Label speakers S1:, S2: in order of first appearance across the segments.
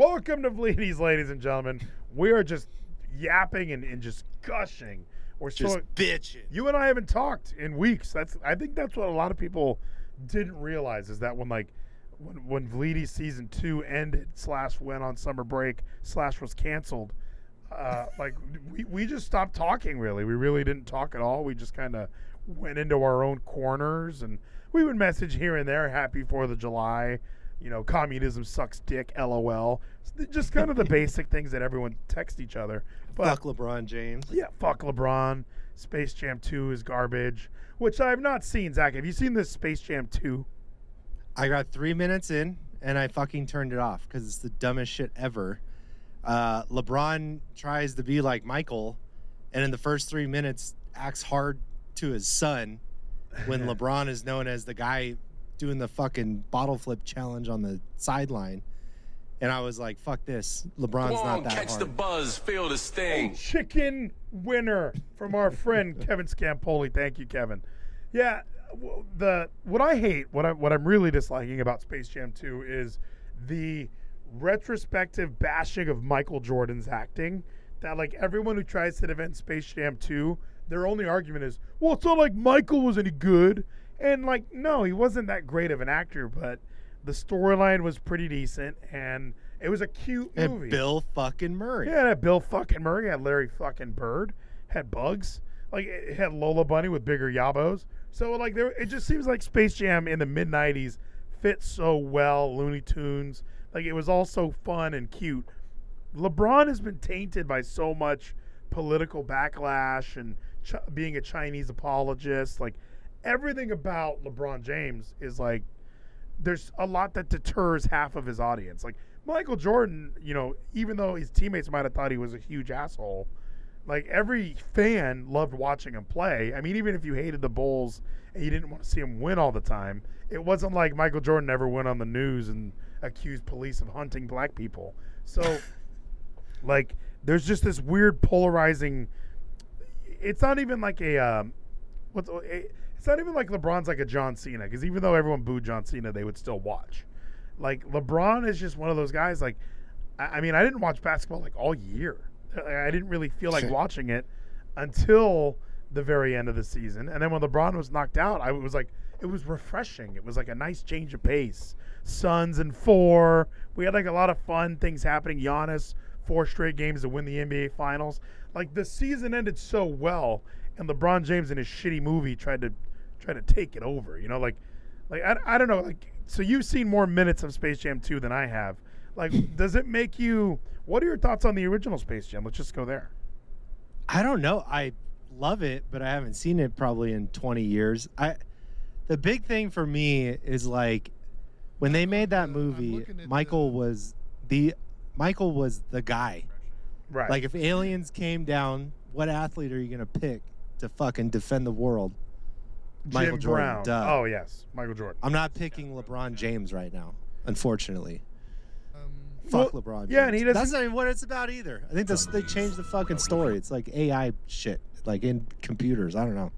S1: Welcome to Vleeties, ladies and gentlemen. We are just yapping and, and just gushing. We're
S2: Just
S1: so
S2: bitching.
S1: you and I haven't talked in weeks. That's I think that's what a lot of people didn't realize is that when like when when Vleedy season two ended slash went on summer break slash was canceled, uh, like we we just stopped talking. Really, we really didn't talk at all. We just kind of went into our own corners and we would message here and there. Happy Fourth of July. You know, communism sucks dick. LOL. Just kind of the basic things that everyone text each other. But
S2: Fuck LeBron James.
S1: yeah, fuck LeBron. Space Jam 2 is garbage, which I have not seen. Zach, have you seen this Space Jam 2?
S2: I got three minutes in and I fucking turned it off because it's the dumbest shit ever. Uh, LeBron tries to be like Michael, and in the first three minutes acts hard to his son when LeBron is known as the guy doing the fucking bottle flip challenge on the sideline. And I was like, "Fuck this! LeBron's
S3: Go
S2: not
S3: on,
S2: that
S3: catch
S2: hard."
S3: the buzz, feel the sting.
S1: Oh, chicken winner from our friend Kevin Scampoli. Thank you, Kevin. Yeah, the what I hate, what I what I'm really disliking about Space Jam 2 is the retrospective bashing of Michael Jordan's acting. That like everyone who tries to defend Space Jam 2, their only argument is, well, it's not like Michael was any good. And like, no, he wasn't that great of an actor, but the storyline was pretty decent and it was a cute
S2: and
S1: movie.
S2: Bill fucking Murray.
S1: Yeah, it had Bill fucking Murray, had Larry fucking Bird, had Bugs, like it had Lola Bunny with bigger yabos. So like there, it just seems like Space Jam in the mid '90s fit so well. Looney Tunes, like it was all so fun and cute. LeBron has been tainted by so much political backlash and ch- being a Chinese apologist. Like everything about LeBron James is like there's a lot that deters half of his audience. Like Michael Jordan, you know, even though his teammates might have thought he was a huge asshole, like every fan loved watching him play. I mean, even if you hated the Bulls and you didn't want to see him win all the time, it wasn't like Michael Jordan ever went on the news and accused police of hunting black people. So, like, there's just this weird polarizing. It's not even like a um, what's a, it's not even like LeBron's like a John Cena because even though everyone booed John Cena, they would still watch. Like LeBron is just one of those guys. Like, I, I mean, I didn't watch basketball like all year. I I didn't really feel like watching it until the very end of the season, and then when LeBron was knocked out, I was like, it was refreshing. It was like a nice change of pace. Suns and four. We had like a lot of fun things happening. Giannis four straight games to win the NBA Finals. Like the season ended so well, and LeBron James in his shitty movie tried to try to take it over. You know, like like I, I don't know. Like so, you've seen more minutes of Space Jam 2 than I have. Like, does it make you? What are your thoughts on the original Space Jam? Let's just go there.
S2: I don't know. I love it, but I haven't seen it probably in 20 years. I the big thing for me is like when they made that movie, Michael
S4: the-
S2: was the Michael was the guy.
S1: Right.
S2: Like if aliens came down, what athlete are you going to pick to fucking defend the world? Michael
S1: Jim
S2: Jordan.
S1: Brown.
S2: Duh.
S1: Oh yes, Michael Jordan.
S2: I'm not picking LeBron James right now, unfortunately.
S4: Um,
S2: Fuck
S1: Well,
S2: LeBron James.
S1: yeah, and he doesn't-
S2: That's not even what it's about either. I think that's, they changed the fucking story. It's like AI shit, like in computers. I don't know.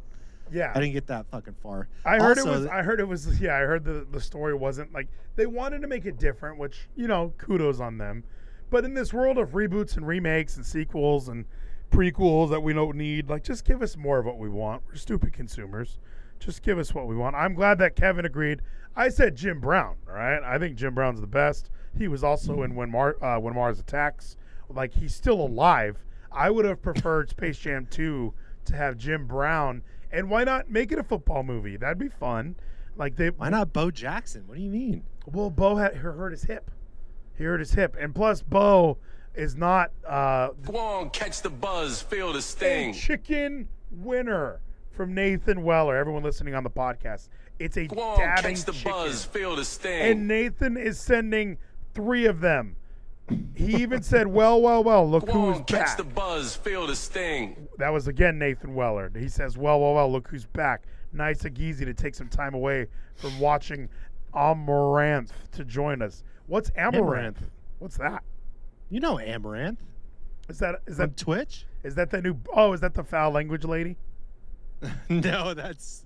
S1: Yeah.
S2: I didn't get that fucking far.
S1: I heard
S2: Also,
S1: it was. I heard it was. Yeah, I heard the the story wasn't like they wanted to make it different, which you know, kudos on them. But in this world of reboots and remakes and sequels and prequels that we don't need, like just give us more of what we want. We're stupid consumers. Just give us what we want. I'm glad that Kevin agreed. I said Jim Brown. All right, I think Jim Brown's the best. He was also in when Mar uh, when Mars Attacks. Like he's still alive. I would have preferred Space Jam 2 to have Jim Brown. And why not make it a football movie? That'd be fun. Like they
S2: why not Bo Jackson? What do you mean?
S1: Well, Bo had hurt his hip. He hurt his hip, and plus Bo is not uh,
S3: Go on, catch the buzz, feel the
S1: a
S3: sting.
S1: chicken winner from Nathan Weller. Everyone listening on the podcast, it's a
S3: Go on,
S1: dabbing
S3: catch the
S1: chicken.
S3: buzz, feel the sting.
S1: and Nathan is sending three of them. He even said, "Well, well, well, look
S3: Go
S1: who's
S3: on, catch
S1: back."
S3: the buzz, feel the sting.
S1: That was again Nathan Weller. He says, "Well, well, well, look who's back." Nice and easy to take some time away from watching Amouranth to join us. What's Amouranth?
S2: Amouranth.
S1: What's that?
S2: You know Amouranth
S1: Is that is
S2: on
S1: that
S2: Twitch?
S1: is that the new? Oh, is that the foul language lady?
S2: no, that's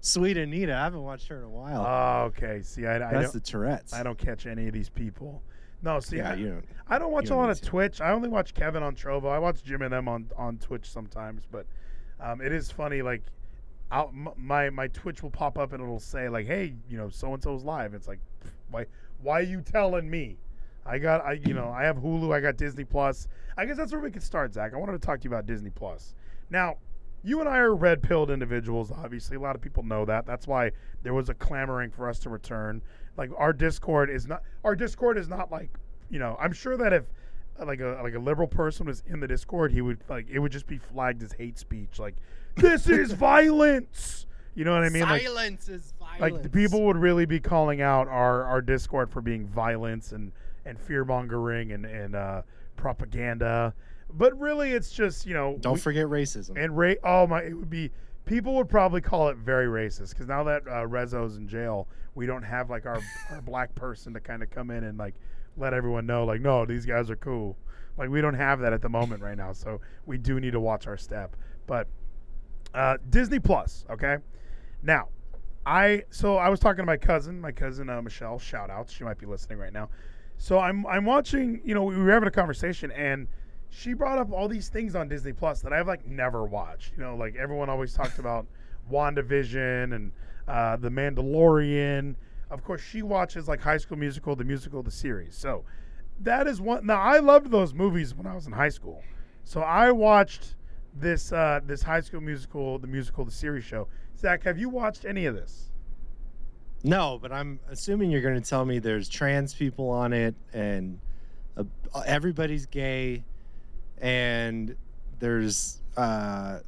S2: Sweet Anita. I haven't watched her in a while.
S1: Oh, okay. See, I, I
S2: that's
S1: don't
S2: the Tourette's.
S1: I don't catch any of these people. No, see,
S2: Yeah,
S1: I,
S2: you don't.
S1: I don't watch
S2: you
S1: a
S2: don't
S1: lot of
S2: to.
S1: Twitch. I only watch Kevin on Trovo. I watch Jim and them on, on Twitch sometimes, but um, it is funny. Like, I'll, my my Twitch will pop up and it'll say like, "Hey, you know, so and so's live." It's like, why why are you telling me? I got I you know I have Hulu. I got Disney Plus. I guess that's where we could start, Zach. I wanted to talk to you about Disney Plus. Now, you and I are red pilled individuals. Obviously, a lot of people know that. That's why there was a clamoring for us to return. Like our Discord is not our Discord is not like you know. I'm sure that if like a like a liberal person was in the Discord, he would like it would just be flagged as hate speech. Like this is violence. You know what I mean? Like
S2: Silence is violence.
S1: like the people would really be calling out our our Discord for being violence and and fear mongering and and uh, propaganda. But really, it's just you know
S2: Don't
S1: we-
S2: forget racism.
S1: and ra- oh my, it would be people would probably call it very racist because now that uh, Rezo's in jail, we don't have like our, our black person to kind of come in and like let everyone know like no, these guys are cool. Like we don't have that at the moment right now, so we do need to watch our step. But uh, Disney Plus, okay. Now, I so I was talking to my cousin, my cousin uh, Michelle. Shout outs, she might be listening right now. So I'm I'm watching. You know, we were having a conversation, and she brought up all these things on Disney Plus that I've like never watched. You know, like everyone always talked about WandaVision and uh, The Mandalorian. Of course, she watches like High School Musical, the musical, the series. So that is one. Now I loved those movies when I was in high school. So I watched this uh, this High School Musical, the musical, the series show. Zach, have you watched any of this?
S2: No, but I'm assuming you're going to tell me there's trans people on it and uh, everybody's gay and there's uh,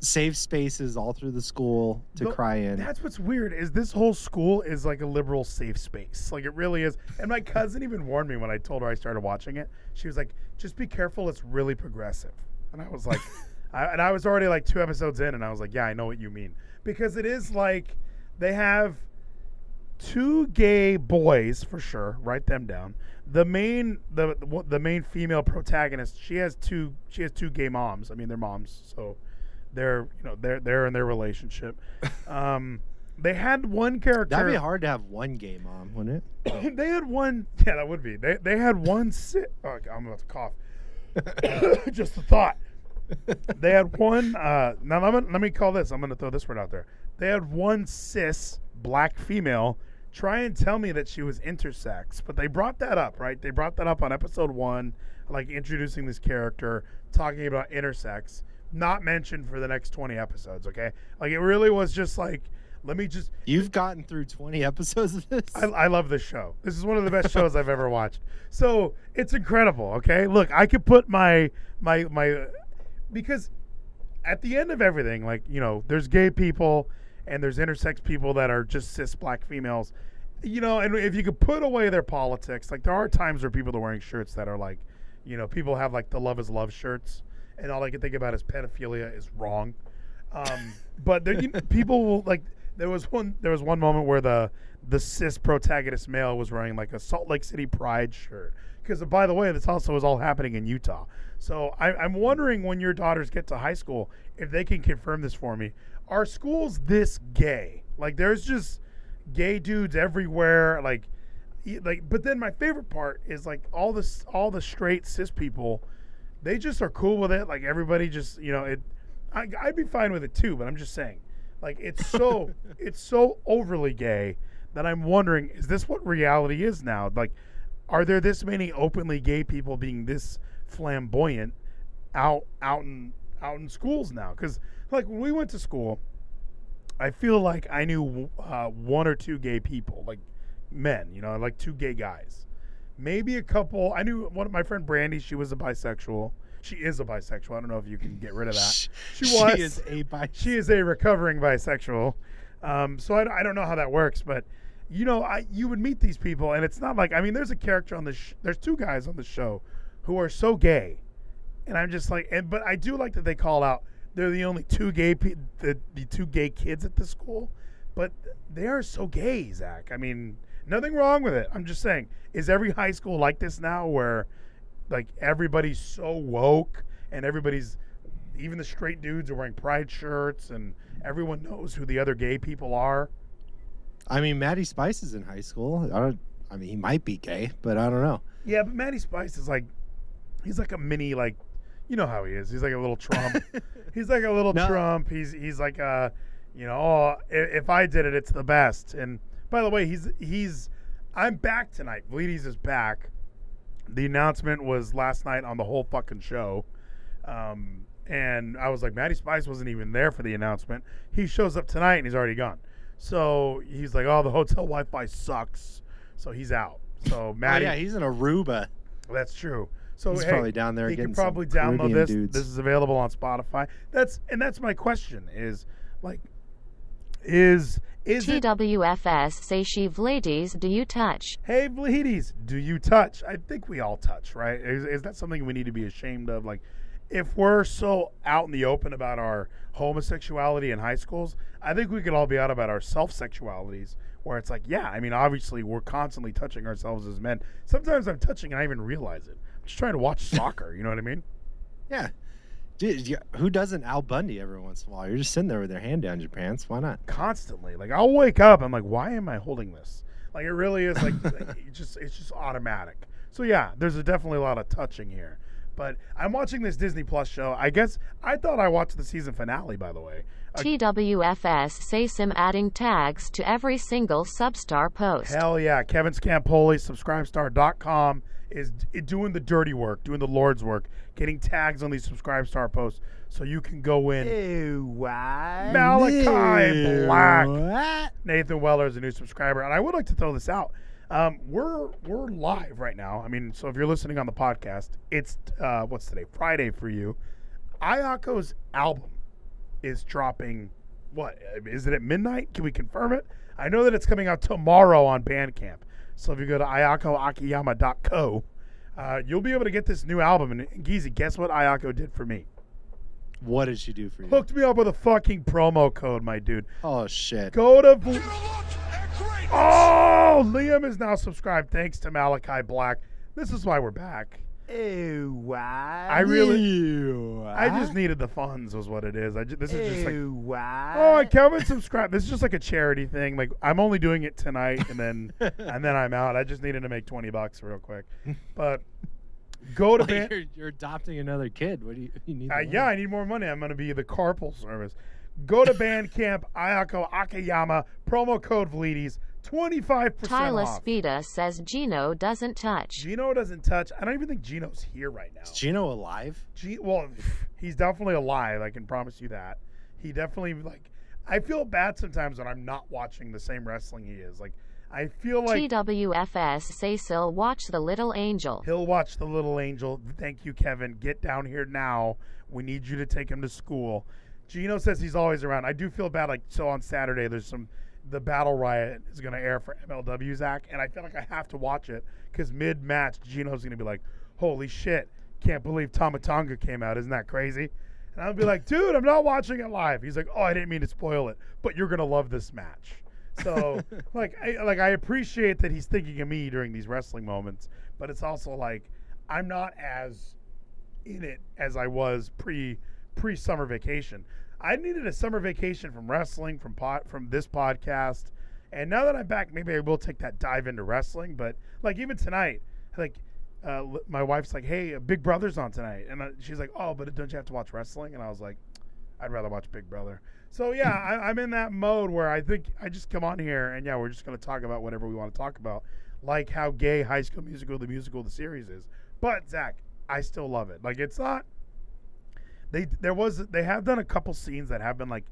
S2: safe spaces all through the school to
S1: The-
S2: cry in.
S1: That's what's weird is this whole school is like a liberal safe space. Like it really is. And my cousin even warned me when I told her I started watching it. She was like, "Just be careful. It's really progressive." And I was like, I, and I was already like two episodes in, and I was like, "Yeah, I know what you mean." Because it is like they have two gay boys for sure. Write them down. The main the the, the main female protagonist. She has two. She has two gay moms. I mean, they're moms, so they're you know they're they're in their relationship. Um, they had one character.
S2: That'd be hard to have one gay mom, wouldn't it?
S1: they had one. Yeah, that would be. They they had one. Si- oh, I'm about to cough. Just a thought. They had one. Uh, now let me, let me call this. I'm going to throw this word out there. They had one cis black female try and tell me that she was intersex, but they brought that up, right? They brought that up on episode one, like introducing this character, talking about intersex, not mentioned for the next 20 episodes. Okay, like it really was just like, let me just
S2: You've gotten through 20 episodes of this?
S1: I, I love this show. This is one of the best shows I've ever watched. So it's incredible. Okay, look, I could put my my my because at the end of everything, like you know, there's gay people and there's intersex people that are just cis black females. You know, and if you could put away their politics, like there are times where people are wearing shirts that are like, you know, people have like the love is love shirts, and all I can think about is pedophilia is wrong. Um, but there, you, people will like. There was one. There was one moment where the the cis protagonist male was wearing like a Salt Lake City Pride shirt. Because by the way, this also is all happening in Utah. So I, I'm wondering when your daughters get to high school if they can confirm this for me. Are schools this gay? Like there's just gay dudes everywhere. Like, like. But then my favorite part is like all this, all the straight cis people. They just are cool with it. Like everybody just, you know, it. I, I'd be fine with it too. But I'm just saying, like it's so, it's so overly gay that I'm wondering, is this what reality is now? Like, are there this many openly gay people being this flamboyant out out in out in schools now? Because like when we went to school, I feel like I knew uh, one or two gay people, like men, you know, like two gay guys. Maybe a couple. I knew one of my friend Brandy. She was a bisexual. She is a bisexual. I don't know if you can get rid of that. She was.
S2: She is a bi-
S1: She is a recovering bisexual. Um, so I, I don't know how that works, but you know, I you would meet these people, and it's not like I mean, there's a character on the sh- there's two guys on the show who are so gay, and I'm just like, and but I do like that they call out they're the only two gay pe- the the two gay kids at the school, but they are so gay, Zach. I mean, nothing wrong with it. I'm just saying, is every high school like this now, where like everybody's so woke and everybody's even the straight dudes are wearing pride shirts and everyone knows who the other gay people are.
S2: I mean, Maddie Spice is in high school. I don't. I mean, he might be gay, but I don't know.
S1: Yeah, but Matty Spice is like, he's like a mini like, you know how he is. He's like a little Trump. he's like a little
S2: No.
S1: Trump. He's he's like uh, you know, oh, if, if I did it, it's the best. And by the way, he's he's, I'm back tonight. Vleeties is back. The announcement was last night on the whole fucking show. Um, and I was like, Maddie Spice wasn't even there for the announcement. He shows up tonight and he's already gone. So he's like, oh, the hotel Wi-Fi sucks. So he's out. So
S2: Maddie.
S1: Oh,
S2: yeah, he's in Aruba.
S1: that's true. So
S2: He's
S1: hey,
S2: probably down there
S1: He
S2: getting
S1: can
S2: some
S1: probably download
S2: Caribbean
S1: this.
S2: dudes.
S1: This is available on Spotify. That's and that's my question is like, is is it
S4: TWFS say she Vleeties do you touch?
S1: Hey, Vleeties, do you touch? I think we all touch, right? Is, is that something we need to be ashamed of? Like, if we're so out in the open about our homosexuality in high schools, I think we could all be out about our self sexualities, where it's like, yeah, I mean, obviously we're constantly touching ourselves as men. Sometimes I'm touching and I even realize it. I'm just trying to watch soccer. You know what I mean?
S2: Yeah. Dude, yeah, who doesn't Al Bundy every once in a while? You're just sitting there with your hand down your pants. Why not?
S1: constantly. Like I'll wake up, I'm like, why am I holding this? Like it really is like like, it just it's just automatic. So yeah, there's a definitely a lot of touching here. But I'm watching this Disney Plus show. I guess I thought I watched the season finale. By the way, Uh,
S4: TWFS say sim adding tags to every single substar post.
S1: hell yeah, Kevin Scampoli, Subscribestar.com is doing the dirty work, doing the Lord's work, getting tags on these subscribe star posts, so you can go in. Malachi Black.
S2: What?
S1: Nathan Weller is a new subscriber, and I would like to throw this out. Um, we're we're live right now. I mean, so if you're listening on the podcast, it's uh, what's today? Friday for you. Ayako's album is dropping. What is it at midnight? Can we confirm it? I know that it's coming out tomorrow on Bandcamp. So if you go to ayakoakiyama.co, uh, you'll be able to get this new album. And Geezy, guess what Ayako did for me?
S2: What did she do for you?
S1: Hooked me up with a fucking promo code, my dude.
S2: Oh shit.
S1: Go to. Bl- Oh, Liam is now subscribed thanks to Malachi Black. This is why we're back.
S5: Ew, what?
S1: I really, I just needed the funds, was what it is. I ju- this is just like,
S5: Ew, what?
S1: oh, and Kevin subscribed. This is just like a charity thing. Like I'm only doing it tonight, and then and then I'm out. I just needed to make twenty bucks real quick. But go to
S2: Like,
S1: ban-
S2: you're, you're adopting another kid. What do you, you need? the
S1: Uh, yeah, I need more money. I'm going to be the carpool service. Go to Bandcamp, Ayako Akiyama, promo code Vleeties, 25%
S4: Tyler
S1: off.
S4: Spida says Gino doesn't touch.
S1: Gino doesn't touch. I don't even think Gino's here right now.
S2: Is Gino alive?
S1: G- well, he's definitely alive. I can promise you that. He definitely like. I feel bad sometimes when I'm not watching the same wrestling he is. Like, I feel like
S4: TWFS say Sil watch the little angel.
S1: he'll watch the little angel. Thank you, Kevin. Get down here now. We need you to take him to school. Gino says he's always around. I do feel bad. Like, so on Saturday, there's some. The Battle Riot is going to air for MLW Zach, and I feel like I have to watch it because mid match, Gino's going to be like, "Holy shit! Can't believe Tama Tonga came out. Isn't that crazy?" And I'll be like, "Dude, I'm not watching it live." He's like, "Oh, I didn't mean to spoil it, but you're gonna love this match." So, like, I, like I appreciate that he's thinking of me during these wrestling moments, but it's also like I'm not as in it as I was pre pre summer vacation. I needed a summer vacation from wrestling, from pot, from this podcast, and now that I'm back, maybe I will take that dive into wrestling. But like even tonight, like uh, my wife's like, "Hey, uh, Big Brother's on tonight," and uh, she's like, "Oh, but don't you have to watch wrestling?" And I was like, "I'd rather watch Big Brother." So yeah, I, I'm in that mode where I think I just come on here and yeah, we're just gonna talk about whatever we want to talk about, like how gay High School Musical, the musical, the series is. But Zach, I still love it. Like it's not. They there was they have done a couple scenes that have been like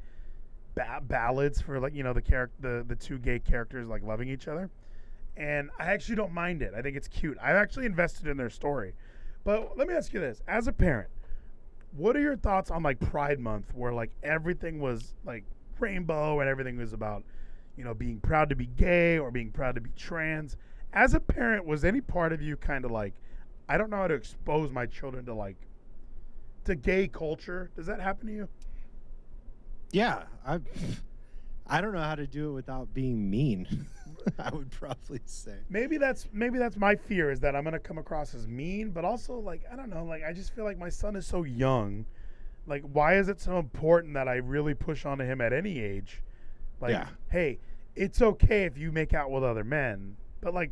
S1: ba- ballads for like you know the character the the two gay characters like loving each other, and I actually don't mind it. I think it's cute. I actually invested in their story. But let me ask you this: as a parent, what are your thoughts on like Pride Month, where like everything was like rainbow and everything was about, you know, being proud to be gay or being proud to be trans? As a parent, was any part of you kind of like, I don't know how to expose my children to like, to gay culture? Does that happen to you?
S2: Yeah, I. I don't know how to do it without being mean. I would probably say.
S1: Maybe that's maybe that's my fear is that I'm gonna come across as mean, but also like I don't know, like I just feel like my son is so young. Like, why is it so important that I really push onto him at any age? Like,
S2: Yeah.
S1: hey, it's okay if you make out with other men, but like,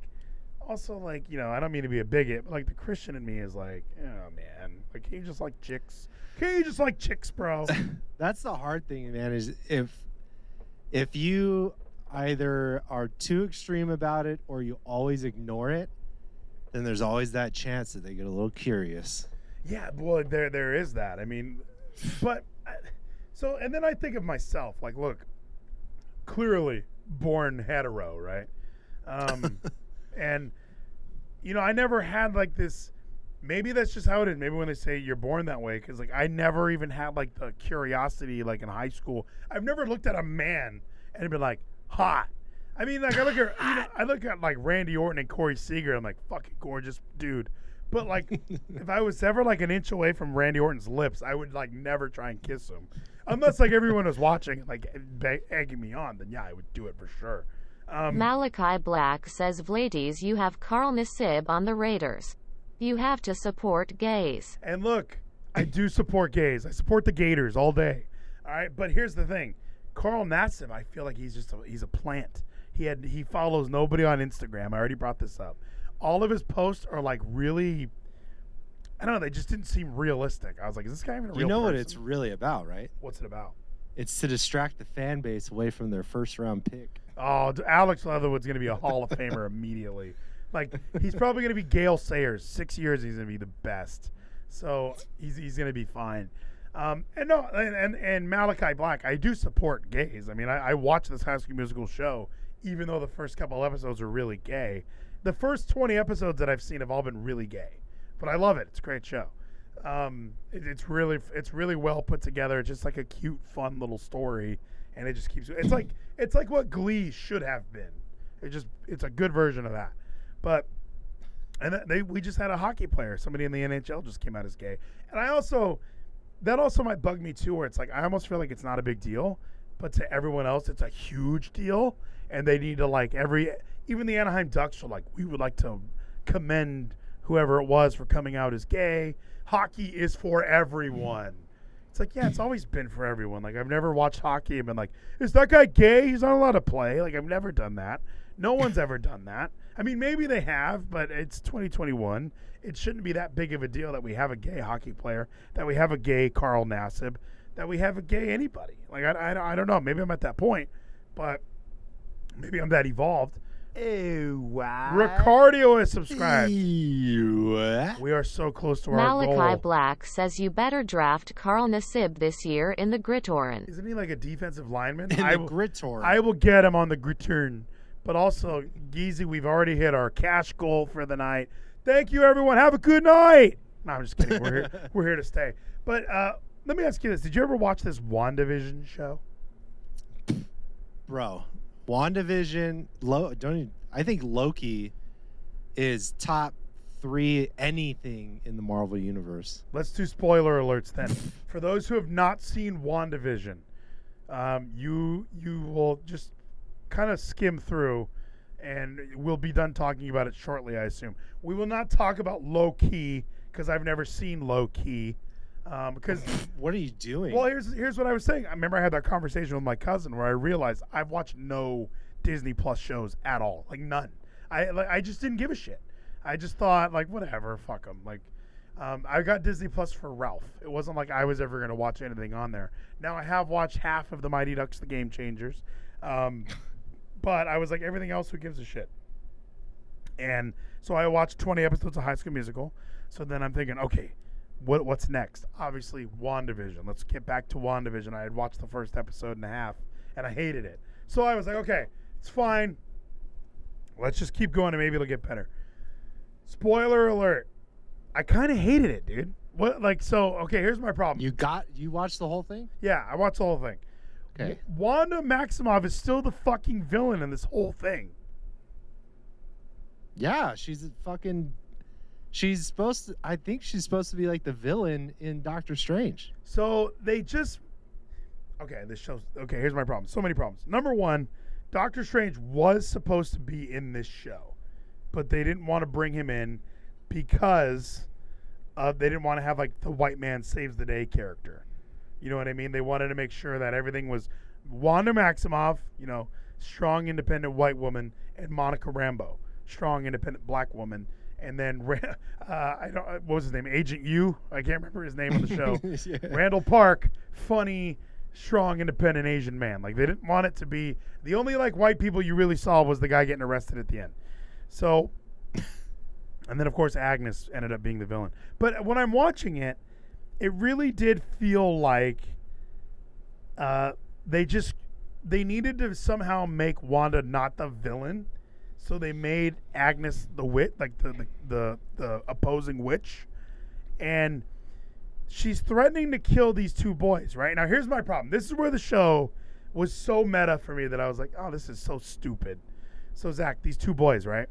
S1: also like you know I don't mean to be a bigot, but like the Christian in me is like, oh man, like can you just like chicks? Can you just like chicks, bro?
S2: That's the hard thing, man. Is if if you either are too extreme about it or you always ignore it, then there's always that chance that they get a little curious.
S1: Yeah, well, there there is that. I mean, but so and then I think of myself like, look, clearly born hetero, right? Um, and you know, I never had like this. Maybe that's just how it is. Maybe when they say you're born that way, because like I never even had like the curiosity like in high school. I've never looked at a man and been like hot. I mean, like I look at you know, I look at like Randy Orton and Corey Seager. I'm like fucking gorgeous dude. But like, if I was ever like an inch away from Randy Orton's lips, I would like never try and kiss him, unless like everyone was watching, like be- egging me on. Then yeah, I would do it for sure. Um,
S4: Malachi Black says Vleeties you have Carl Nassib on the Raiders. You have to support gays.
S1: And look, I do support gays. I support the Gators all day. All right, but here's the thing: Carl Nassib, I feel like he's just a, he's a plant. He had he follows nobody on Instagram. I already brought this up. All of his posts are like really. I don't know. They just didn't seem realistic. I was like, "Is this guy even a real?"
S2: You know what it's really about, right?
S1: What's it about?
S2: It's to distract the fan base away from their first round pick.
S1: Oh, Alex Leatherwood's going to be a Hall of Famer immediately. Like he's probably going to be Gale Sayers. Six years, he's going to be the best. So he's he's going to be fine. Um, and no, and, and and Malachi Black, I do support gays. I mean, I, I watch this High School Musical show, even though the first couple episodes are really gay. The first twenty episodes that I've seen have all been really gay, but I love it. It's a great show. Um, it, it's really it's really well put together. It's just like a cute, fun little story, and it just keeps. It's like it's like what Glee should have been. It just it's a good version of that. But and th- they we just had a hockey player, somebody in the NHL just came out as gay, and I also that also might bug me too, where it's like I almost feel like it's not a big deal, but to everyone else it's a huge deal, and they need to like every even the Anaheim Ducks are like we would like to commend whoever it was for coming out as gay. Hockey is for everyone. It's like, yeah, it's always been for everyone. Like, I've never watched hockey and been like, is that guy gay? He's not allowed to play. Like, I've never done that. No one's ever done that. I mean, maybe they have, but it's 2021. It shouldn't be that big of a deal that we have a gay hockey player, that we have a gay Carl Nassib, that we have a gay anybody. Like, I, I, I don't know. Maybe I'm at that point, but maybe I'm that evolved.
S2: Ew, wow.
S1: Ricardio is subscribed.
S2: Ew.
S1: We are so close to our
S4: Malachi
S1: goal.
S4: Black says you better draft Carl Nassib this year in the Gritoran.
S1: Isn't he like a defensive lineman?
S2: In
S1: I
S2: the
S1: will-
S2: Gritor.
S1: I will get him on the return. But also, Geezy, we've already hit our cash goal for the night. Thank you, everyone. Have a good night. No, I'm just kidding. We're here, we're here to stay. But uh, let me ask you this: Did you ever watch this WandaVision show?
S2: Bro, WandaVision, Lo, don't even, I think Loki is top three anything in the Marvel universe.
S1: Let's do spoiler alerts then. For those who have not seen WandaVision, um, you you will just kind of skim through, and we'll be done talking about it shortly. I assume we will not talk about Loki because I've never seen Loki. Um, because
S2: What are you doing?
S1: well, here's here's what I was saying. I remember I had that conversation with my cousin where I realized I've watched no Disney Plus shows at all, like none. I like I just didn't give a shit. I just thought like whatever, fuck them. Like, um, I got Disney Plus for Ralph. It wasn't like I was ever gonna watch anything on there. Now I have watched half of the Mighty Ducks, the Game Changers, um, but I was like everything else. Who gives a shit? And so I watched 20 episodes of High School Musical. So then I'm thinking, okay, what what's next? Obviously, WandaVision. Let's get back to WandaVision. I had watched the first episode and a half, and I hated it. So I was like, okay, it's fine. Let's just keep going, and maybe it'll get better. Spoiler alert: I kind of hated it, dude. What like so? Okay, here's my problem.
S2: you got you watched the whole thing?
S1: yeah, I watched the whole thing.
S2: Okay.
S1: Wanda Maximoff is still the fucking villain in this whole thing.
S2: Yeah, she's a fucking. She's supposed to. I think she's supposed to be like the villain in Doctor Strange.
S1: So they just okay. This shows okay. Here's my problem. So many problems. Number one, Doctor Strange was supposed to be in this show, but they didn't want to bring him in because uh, they didn't want to have like the white man saves the day character. You know what I mean? They wanted to make sure that everything was Wanda Maximoff, you know, strong, independent white woman, and Monica Rambeau. strong, independent black woman. And then uh, I don't what was his name? Agent Woo. I can't remember his name on the show.
S2: Yeah.
S1: Randall Park, funny, strong, independent Asian man. Like they didn't want it to be the only like white people you really saw was the guy getting arrested at the end. So, and then of course Agnes ended up being the villain. But when I'm watching it, it really did feel like uh, they just they needed to somehow make Wanda not the villain. So they made Agnes the wit, like the the, the, the opposing witch, and she's threatening to kill these two boys. Right now, here's my problem. This is where the show was so meta for me that I was like, "Oh, this is so stupid." So Zach, these two boys, right?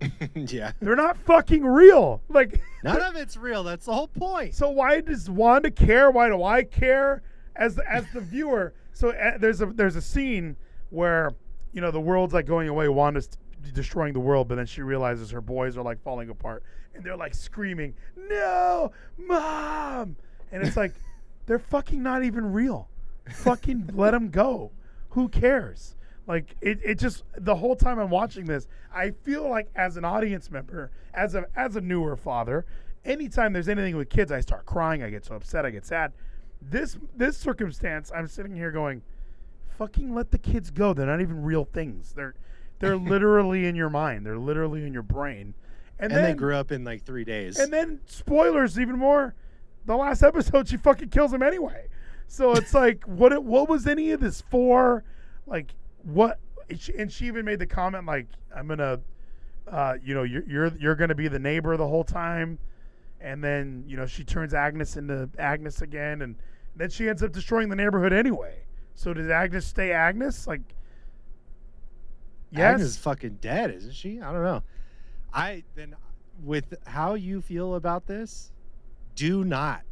S2: yeah.
S1: They're not fucking real. Like,
S2: None of it's real. That's the whole point.
S1: so why does Wanda care? Why do I care as the, as the viewer? So uh, there's a there's a scene where you know the world's like going away. Wanda's destroying the world, but then she realizes her boys are like falling apart, and they're like screaming, "No, mom!" And it's like they're fucking not even real. Fucking let them go. Who cares? Like it, it just the whole time I'm watching this, I feel like as an audience member, as a as a newer father, anytime there's anything with kids, I start crying, I get so upset, I get sad. This this circumstance, I'm sitting here going, fucking let the kids go. They're not even real things. They're they're literally in your mind. They're literally in your brain. And,
S2: and
S1: then
S2: they grew up in like three days.
S1: and then spoilers even more. The last episode, she fucking kills him anyway. So it's like, what? it- What was any of this for? Like, what? and she- And she even made the comment like, "I'm gonna, uh, you know, you're you're you're gonna be the neighbor the whole time." And then you know she turns Agnes into Agnes again, and then she ends up destroying the neighborhood anyway. So did Agnes stay Agnes? Like, yes,
S2: Agnes is fucking dead, isn't she? I don't know. I then with how you feel about this, do not.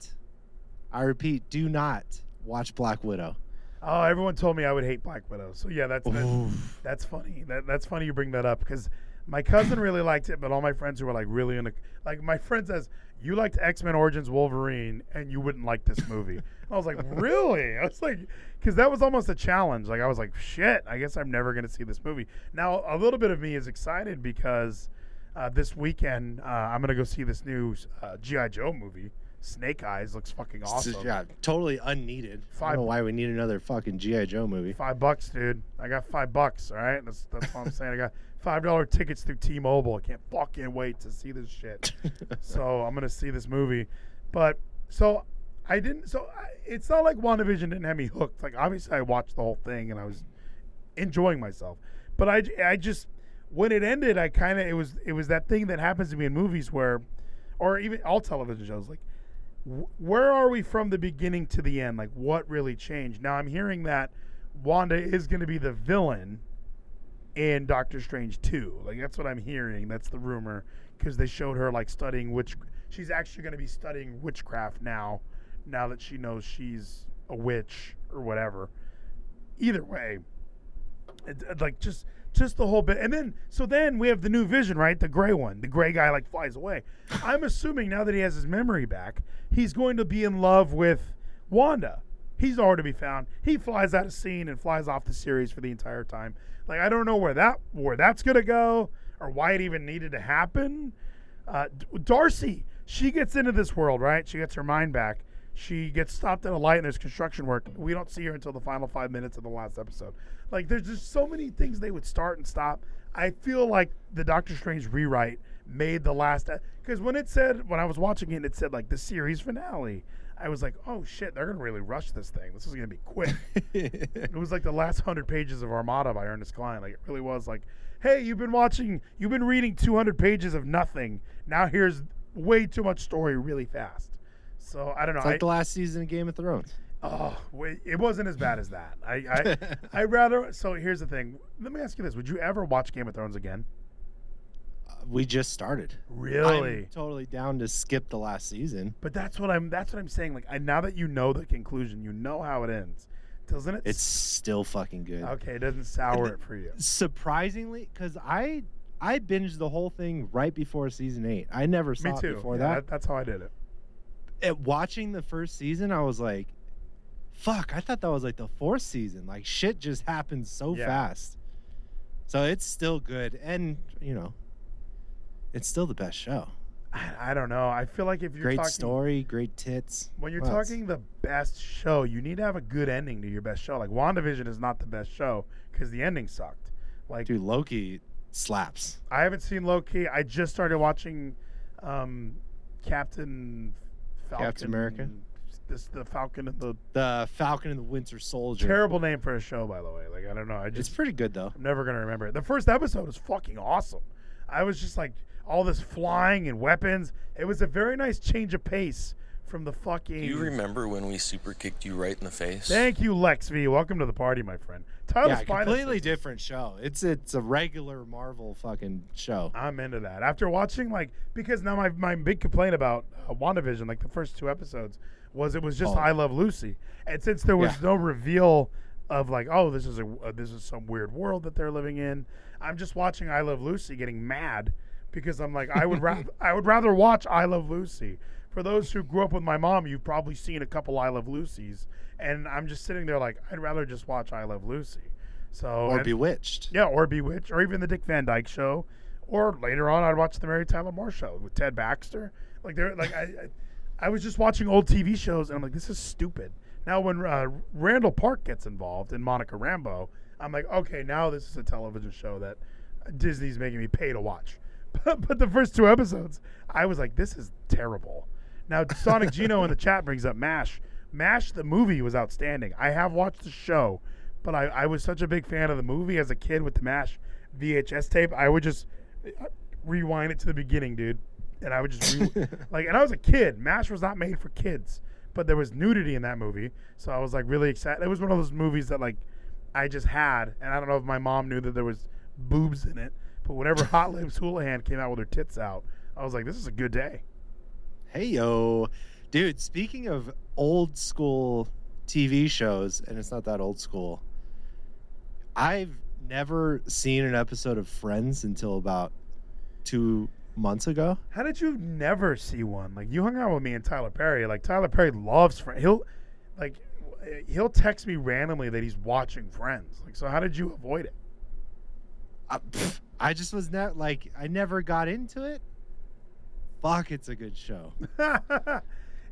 S2: I repeat, do not watch Black Widow.
S1: Oh, everyone told me I would hate Black Widow. So yeah, that's that,
S2: Oof.
S1: that's funny. That that's funny you bring that up because my cousin really liked it, but all my friends who were like really into like my friend says you liked X Men Origins Wolverine and you wouldn't like this movie. I was like, really? I was like, because that was almost a challenge. Like I was like, shit. I guess I'm never gonna see this movie. Now a little bit of me is excited because uh, this weekend uh, I'm gonna go see this new uh, GI Joe movie. Snake Eyes looks fucking awesome.
S2: Yeah, totally unneeded. I don't know why we need another fucking GI Joe movie.
S1: Five bucks, dude. I got five bucks. All right, that's that's what I'm saying. I got five dollar tickets through T-Mobile. I can't fucking wait to see this shit. so I'm gonna see this movie, but so I didn't. So I, it's not like WandaVision didn't have me hooked. Like obviously I watched the whole thing and I was enjoying myself, but I, I just when it ended, I kind of it was it was that thing that happens to me in movies where, or even all television shows like wh- where are we from the beginning to the end? Like, what really changed? Now, I'm hearing that Wanda is going to be the villain in Doctor Strange 2. Like, that's what I'm hearing. That's the rumor because they showed her like studying witch. She's actually going to be studying witchcraft now, now that she knows she's a witch or whatever. Either way, it, it, like just just the whole bit. And then so then we have the new vision right? The gray one. The gray guy like flies away. I'm assuming now that he has his memory back he's going to be in love with wanda. He's nowhere to be found. He flies out of scene and flies off the series for the entire time. Like i don't know where that where that's to go or why it even needed to happen. Uh, darcy she gets into this world right? She gets her mind back she gets stopped at a light and there's construction work we don't see her until the final five minutes of the last episode like there's just so many things they would start and stop i feel like the doctor strange rewrite made the last because when it said when i was watching it it said like the series finale i was like oh shit they're gonna really rush this thing this is gonna be quick it was like the last hundred pages of Armada by Ernest Cline. Like it really was like, hey, you've been watching, you've been reading 200 pages of nothing. Now here's way too much story really fast. So I don't know.
S2: It's like
S1: I,
S2: the last season of Game of Thrones.
S1: oh, wait, it wasn't as bad as that. I, I, I rather. So here's the thing. Let me ask you this: Would you ever watch Game of Thrones again?
S2: Uh, we just started.
S1: Really?
S2: I'm totally down to skip the last season.
S1: but that's what I'm. That's what I'm saying. Like I, now that you know the conclusion, you know how it ends. Doesn't it?
S2: It's still fucking good.
S1: okay. It doesn't sour it for you.
S2: Surprisingly, because I I binged the whole thing right before season eight. I never saw
S1: Me
S2: it before
S1: Yeah,
S2: that.
S1: That's how I did it.
S2: At watching the first season, I was like, "Fuck!" I thought that was like the fourth season. Like shit just happened so
S1: Yeah.
S2: fast. So it's still good, and you know, it's still the best show.
S1: I, I don't know. I feel like if you're
S2: Great
S1: talking,
S2: story, great tits.
S1: when you're
S2: else?
S1: talking the best show, you need to have a good ending to your best show. Like WandaVision is not the best show because the ending sucked. Like
S2: dude, Loki slaps.
S1: I haven't seen Loki. I just started watching um, Captain Falcon.
S2: Captain America?
S1: This the Falcon and the
S2: The Falcon and the Winter Soldier.
S1: terrible name for a show, by the way. Like I don't know. I
S2: It's pretty good though.
S1: I'm never gonna remember it. The first episode was fucking awesome. I was just like all this flying and weapons. It was a very nice change of pace from the fucking.
S5: Do you remember when we super kicked you right in the face?
S1: Thank you, Lex V. Welcome to the party, my friend. Tyler
S2: yeah,
S1: Spina
S2: completely
S1: says-
S2: different show. It's it's a regular Marvel fucking show.
S1: I'm into that. After watching like because now my my big complaint about uh, WandaVision, like the first two episodes, was it was just
S2: Oh.
S1: I Love Lucy, and since there was
S2: Yeah.
S1: no reveal of like oh this is a uh, this is some weird world that they're living in, I'm just watching I Love Lucy getting mad because I'm like I would rather I would rather watch I Love Lucy. For those who grew up with my mom, you've probably seen a couple I Love Lucy's, and I'm just sitting there like I'd rather just watch I Love Lucy. So
S2: or
S1: and-
S2: Bewitched.
S1: yeah, or Bewitched, or even the Dick Van Dyke Show, or later on, I'd watch the Mary Tyler Moore Show with Ted Baxter. Like they're like I, I, I was just watching old TV shows, and I'm like, this is stupid. Now when uh, Randall Park gets involved in Monica Rambeau, I'm like, okay, now this is a television show that Disney's making me pay to watch. But, but the first two episodes, I was like, this is terrible. Now Sonic Gino in the chat brings up Mash. Mash the movie was outstanding. I have watched the show, but I, I was such a big fan of the movie as a kid with the Mash VHS tape. I would just uh, rewind it to the beginning, dude, and I would just re- like. And I was a kid. Mash was not made for kids, but there was nudity in that movie, so I was like really excited. It was one of those movies that like I just had, and I don't know if my mom knew that there was boobs in it, but whenever Hot Lips Houlihan came out with her tits out, I was like, this is a good day.
S2: Hey yo, dude. Speaking of old school TV shows, and it's not that old school. I've never seen an episode of Friends until about two months ago.
S1: How did you never see one? Like you hung out with me and Tyler Perry. Like Tyler Perry loves Friends. He'll like he'll text me randomly that he's watching Friends. Like so, how did you avoid it?
S2: I, pff, I just was not like I never got into it. Fuck, it's a good show.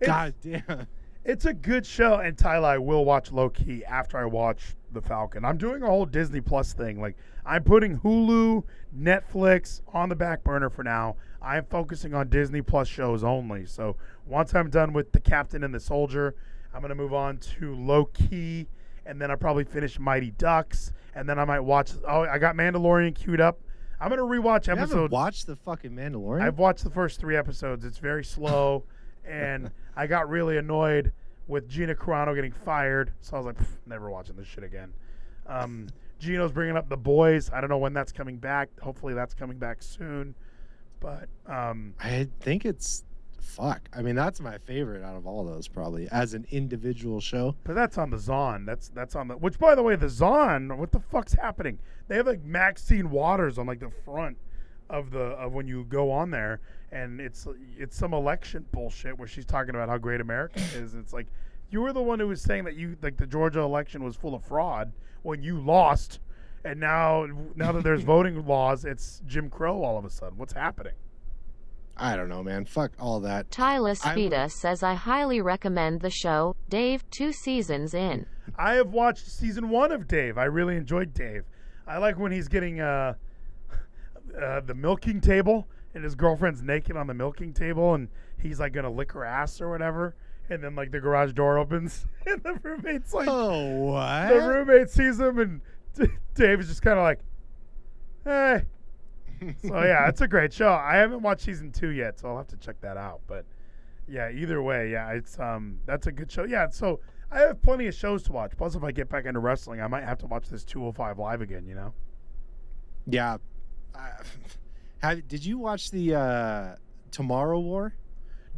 S2: God damn.
S1: It's a good show, and Tyler, I will watch Loki after I watch The Falcon. I'm doing a whole Disney Plus thing. Like I'm putting Hulu, Netflix on the back burner for now. I'm focusing on Disney Plus shows only. So once I'm done with The Captain and the Soldier, I'm gonna move on to Loki, and then I'll probably finish Mighty Ducks, and then I might watch. Oh, I got Mandalorian queued up. I'm gonna rewatch
S2: You haven't
S1: episode.
S2: watched the fucking Mandalorian?
S1: I've watched the first three episodes. It's very slow, and I got really annoyed with Gina Carano getting fired. So I was like, never watching this shit again. Um, Gino's bringing up the boys. I don't know when that's coming back. Hopefully, that's coming back soon. But um,
S2: I think it's fuck. I mean, that's my favorite out of all those, probably as an individual show.
S1: but that's on the Zon. That's that's on the. Which, by the way, the Zon. What the fuck's happening? They have like Maxine Waters on like the front of the of when you go on there, and it's it's some election bullshit where she's talking about how great America is. It's like you were the one who was saying that you like the Georgia election was full of fraud when you lost, and now now that there's voting laws, it's Jim Crow all of a sudden. What's happening?
S2: I don't know, man. Fuck all that.
S4: Tyler
S2: I would-
S4: says I highly recommend the show. Dave, two seasons in.
S1: I have watched season one of Dave. I really enjoyed Dave. I like when he's getting uh, uh, the milking table and his girlfriend's naked on the milking table and he's like gonna lick her ass or whatever. And then like the garage door opens and the roommate's like
S2: Oh what?
S1: the roommate sees him and D- Dave is just kind of like, hey. So yeah, it's a great show. I haven't watched season two yet, so I'll have to check that out. But yeah, either way, yeah, it's um that's a good show. Yeah, so I have plenty of shows to watch. Plus, if I get back into wrestling, I might have to watch this 205 live again. You know?
S2: yeah. I, have, did you watch the uh, Tomorrow War?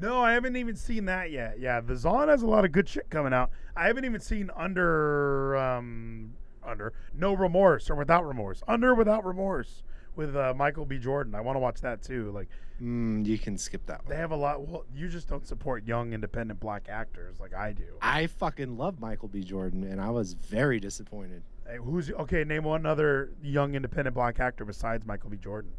S1: No, I haven't even seen that yet. Yeah, the Zon has a lot of good shit coming out. I haven't even seen Under um Under No Remorse or Without Remorse. Under Without Remorse with uh, Michael B. Jordan. I want to watch that too. Like
S2: Mm, you can skip that
S1: they have a lot. Well, you just don't support young independent black actors like I do.
S2: I fucking love Michael B. Jordan, and I was very disappointed.
S1: Hey, who's okay? Name one other young independent black actor besides Michael B. Jordan.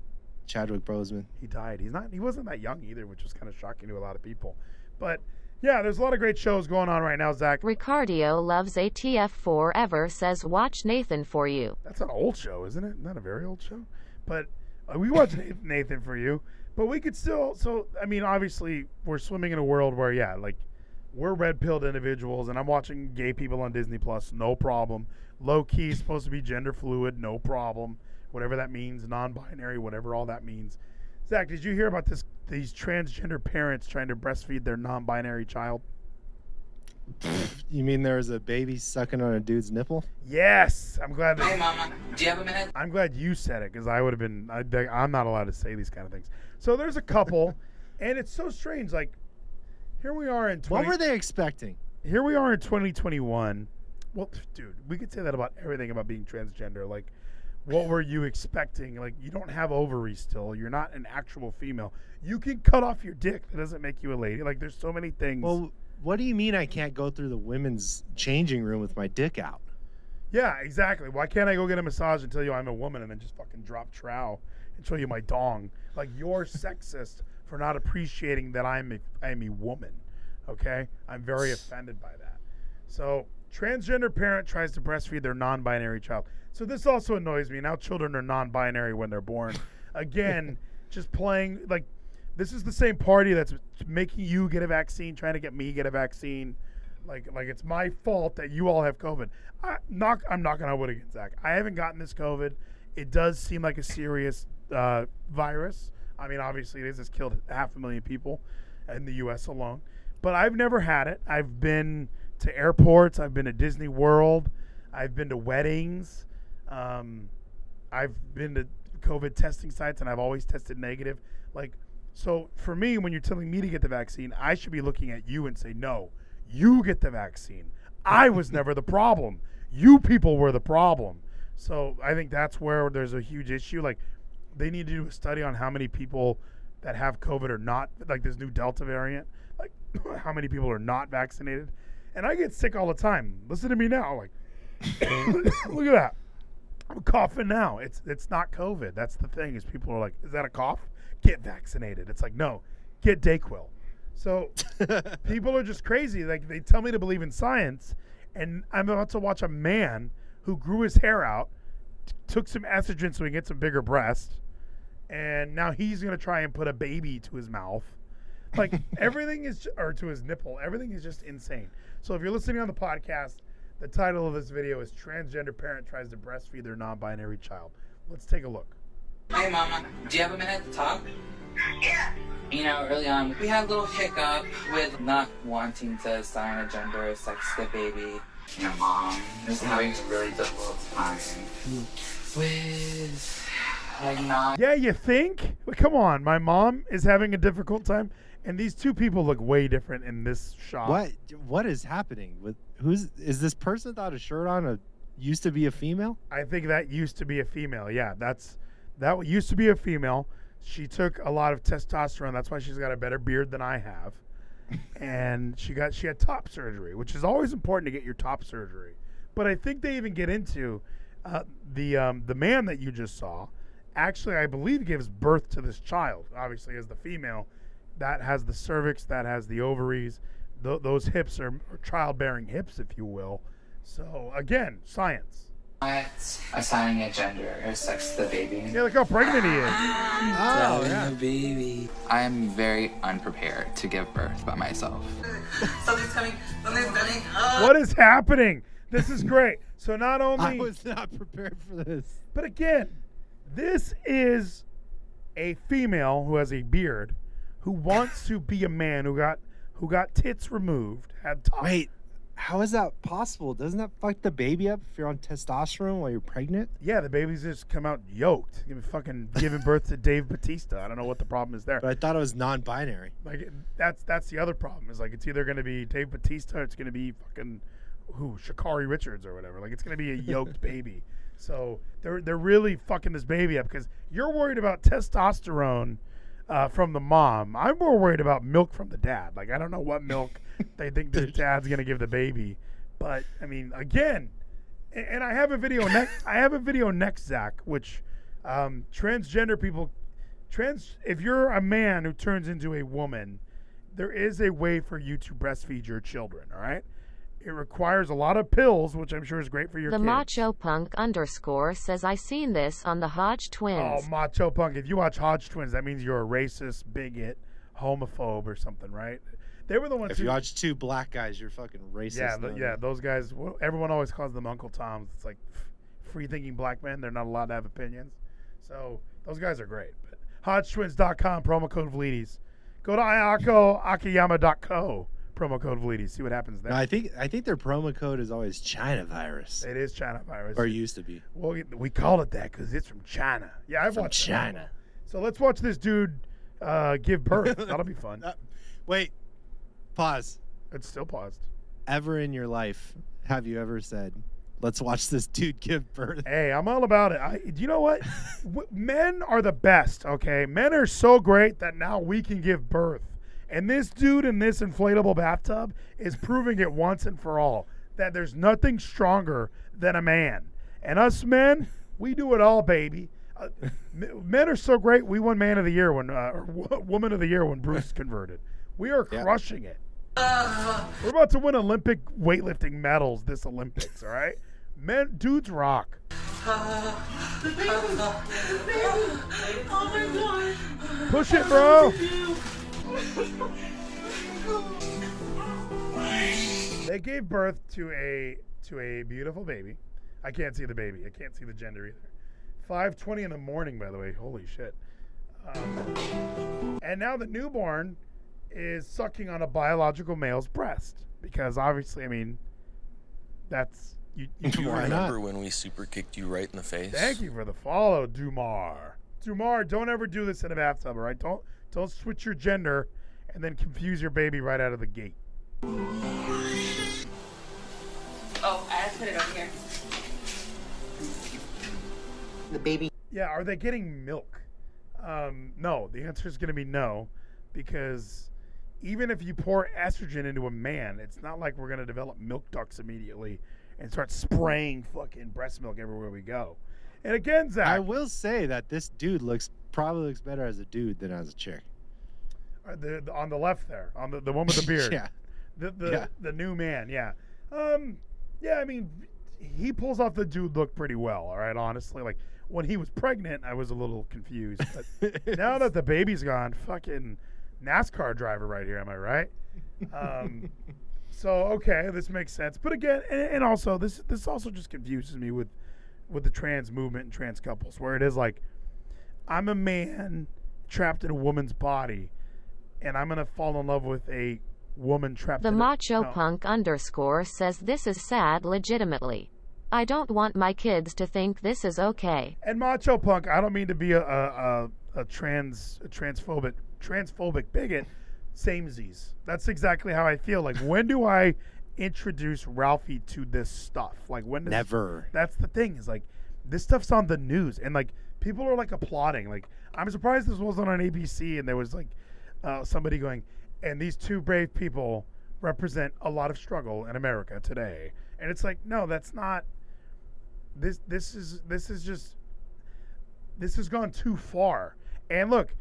S2: Chadwick Boseman.
S1: He died. He's not. He wasn't that young either, which was kind of shocking to a lot of people. But yeah, there's a lot of great shows going on right now. Zach,
S4: Ricardio loves ATF forever says watch Nathan for you.
S1: that's an old show, isn't it? Not a very old show, but uh, we watch Nathan- for you. But we could still. So I mean, obviously, we're swimming in a world where yeah, like we're red pilled individuals, and I'm watching gay people on Disney Plus, no problem. Loki supposed to be gender fluid, no problem. Whatever that means, non-binary, whatever all that means. Zach, did you hear about this? These transgender parents trying to breastfeed their non-binary child.
S2: You mean there was a baby sucking on a dude's nipple?
S1: Yes, I'm glad.
S6: Hey, Mama, do you have a minute?
S1: I'm glad you said it because I would have been. I, I'm not allowed to say these kind of things. So there's a couple, and it's so strange. Like here we are in 20,
S2: What were they expecting?
S1: here we are in 2021. Well, dude, we could say that about everything about being transgender. Like, what were you expecting? Like, you don't have ovaries still. You're not an actual female. You can cut off your dick. That doesn't make you a lady. Like, there's so many things.
S2: Well, what do you mean I can't go through the women's changing room with my dick out?
S1: yeah, exactly. Why can't I go get a massage and tell you I'm a woman and then just fucking drop trow and show you my dong? Like, you're sexist for not appreciating that I'm a, I'm a woman. Okay? I'm very offended by that. So, transgender parent tries to breastfeed their non binary child. So, this also annoys me. Now, children are non binary when they're born. Again, just playing like this is the same party that's making you get a vaccine, trying to get me get a vaccine. Like, like it's my fault that you all have COVID. I, knock, I'm knocking on wood again, Zach. I haven't gotten this COVID. It does seem like a serious uh, virus. I mean, obviously, it has killed half a million people in the U.S. alone. But I've never had it. I've been to airports. I've been to Disney World. I've been to weddings. Um, I've been to COVID testing sites, and I've always tested negative. Like, so for me, when you're telling me to get the vaccine, I should be looking at you and say, no, you get the vaccine. I was never the problem. You people were the problem. So I think that's where there's a huge issue. Like, they need to do a study on how many people that have COVID are not, like this new Delta variant, like how many people are not vaccinated. And I get sick all the time. Listen to me now. Like, look at that. I'm coughing now. It's it's not COVID. That's the thing. Is people are like, is that a cough? Get vaccinated. It's like, no, get Dayquil. So people are just crazy. Like they tell me to believe in science, and I'm about to watch a man who grew his hair out, t- took some estrogen so he can get some bigger breasts, and now he's gonna try and put a baby to his mouth. Like everything is, ju- or to his nipple. Everything is just insane. So if you're listening on the podcast, the title of this video is "Transgender Parent Tries to Breastfeed Their Non-Binary Child." Let's take a look.
S6: Hey, Mama, do you have a minute to talk? Yeah. You know, early on, we had a little hiccup with not wanting to assign a gender or sex to the baby. Your mom is having a really difficult time with, like, not
S1: Yeah, you think? Well, come on, my mom is having a difficult time, and these two people look way different in this shot.
S2: What what is happening with who's is this person without a shirt on a used to be a female?
S1: I think that used to be a female. Yeah, that's that used to be a female. She took a lot of testosterone. That's why she's got a better beard than I have. and she got she had top surgery, which is always important to get your top surgery. But I think they even get into uh, the um, the man that you just saw. Actually, I believe gives birth to this child. Obviously, as the female, that has the cervix, that has the ovaries. Th- those hips are, are childbearing hips, if you will. So again, science.
S6: Assigning a gender or sex to the baby.
S1: Yeah, look how pregnant he is.
S2: Oh yeah.
S6: baby. I am very unprepared to give birth by myself. Something's coming. Something's coming. Ah.
S1: What is happening? This is great. So not only
S2: I
S1: only,
S2: was not prepared for this.
S1: but again, this is a female who has a beard, who wants to be a man who got who got tits removed, had top.
S2: Wait, how is that possible? Doesn't that fuck the baby up if you're on testosterone while you're pregnant?
S1: Yeah, the babies just come out yoked, giving fucking giving birth to Dave Batista. I don't know what the problem is there.
S2: But I thought it was non-binary.
S1: Like that's that's the other problem is like it's either going to be Dave Batista or it's going to be fucking who Sha'Carri Richards or whatever. Like it's going to be a yoked baby. So they're they're really fucking this baby up because you're worried about testosterone uh, from the mom. I'm more worried about milk from the dad. Like I don't know what milk they think the dad's going to give the baby, but I mean again. and, and I have a video next. I have a video next, Zach, which um, transgender people, trans. If you're a man who turns into a woman, there is a way for you to breastfeed your children. All right. It requires a lot of pills, which I'm sure is great for your
S4: The
S1: kids.
S4: macho punk underscore says I seen this on the Hodge Twins.
S1: Oh, macho punk! If you watch Hodge Twins, that means you're a racist, bigot, homophobe, or something, right? They were the ones.
S2: If
S1: who,
S2: you watch two black guys, you're fucking racist.
S1: yeah, the, yeah, those guys. well, Everyone always calls them Uncle Toms. It's like free-thinking black men. They're not allowed to have opinions. So those guys are great. But HodgeTwins.com promo code Vleeties. Go to Ayako Akiyama.co promo code Vleeties. See what happens there.
S2: No, I think I think their promo code is always China virus,
S1: it is China virus.
S2: or used to be.
S1: well, we- we call it that because it's from China. Yeah, I've
S2: From
S1: watched that.
S2: China.
S1: So let's watch this dude uh, give birth. That'll be fun.
S2: Uh, wait, pause.
S1: It's still paused.
S2: Ever in your life have you ever said, "Let's watch this dude give birth"?
S1: Hey, I'm all about it. I, do you know what? Men are the best, okay? Men are so great that now we can give birth. And this dude in this inflatable bathtub is proving it once and for all that there's nothing stronger than a man. And us men, we do it all, baby. Uh, men are so great. We won Man of the Year when, uh, or wo- Woman of the Year when Bruce converted. We are
S2: Yeah.
S1: crushing it. We're about to win Olympic weightlifting medals this Olympics, all right? Men, dudes rock. Push it, bro. They gave birth to a to a beautiful baby. I can't see the baby. I can't see the gender either. 5:20 in the morning, by the way. Holy shit. Um, and now the newborn is sucking on a biological male's breast because obviously, I mean, that's you. you
S5: Do you
S2: Why not?
S5: remember when we super kicked you right in the face?
S1: Thank you for the follow, Dumar. Dumar, don't ever do this in a bathtub, all right? Don't don't switch your gender and then confuse your baby right out of the gate.
S6: Oh, I have to put it over here. The baby.
S1: Yeah, are they getting milk? Um, no, the answer is going to be no, because even if you pour estrogen into a man, it's not like we're going to develop milk ducts immediately and start spraying fucking breast milk everywhere we go. And again, Zach,
S2: I will say that this dude looks probably looks better as a dude than as a chick.
S1: uh, the, the- on the left there, on the, the one with the beard,
S2: yeah.
S1: the the,
S2: Yeah.
S1: the new man, yeah, um, yeah. I mean, he pulls off the dude look pretty well. All right, honestly, like when he was pregnant, I was a little confused, but now that the baby's gone, fucking NASCAR driver right here. Am I right? Um, so okay, this makes sense. But again, and, and also this this also just confuses me with with the trans movement and trans couples, where it is like I'm a man trapped in a woman's body, and I'm gonna fall in love with a woman trapped.
S4: The
S1: in a,
S4: macho
S1: no.
S4: punk underscore says this is sad legitimately. I don't want my kids to think this is okay.
S1: And macho punk, I don't mean to be a a, a, a trans a transphobic transphobic bigot. Samesies. That's exactly how I feel. Like when do I introduce Ralphie to this stuff? Like when does
S2: Never.
S1: That's the thing. Is like this stuff's on the news and like people are like applauding. Like I'm surprised this wasn't on ABC and there was like uh, somebody going, and these two brave people represent a lot of struggle in America today. And it's like, no, that's not. This this is this is just this has gone too far. And look,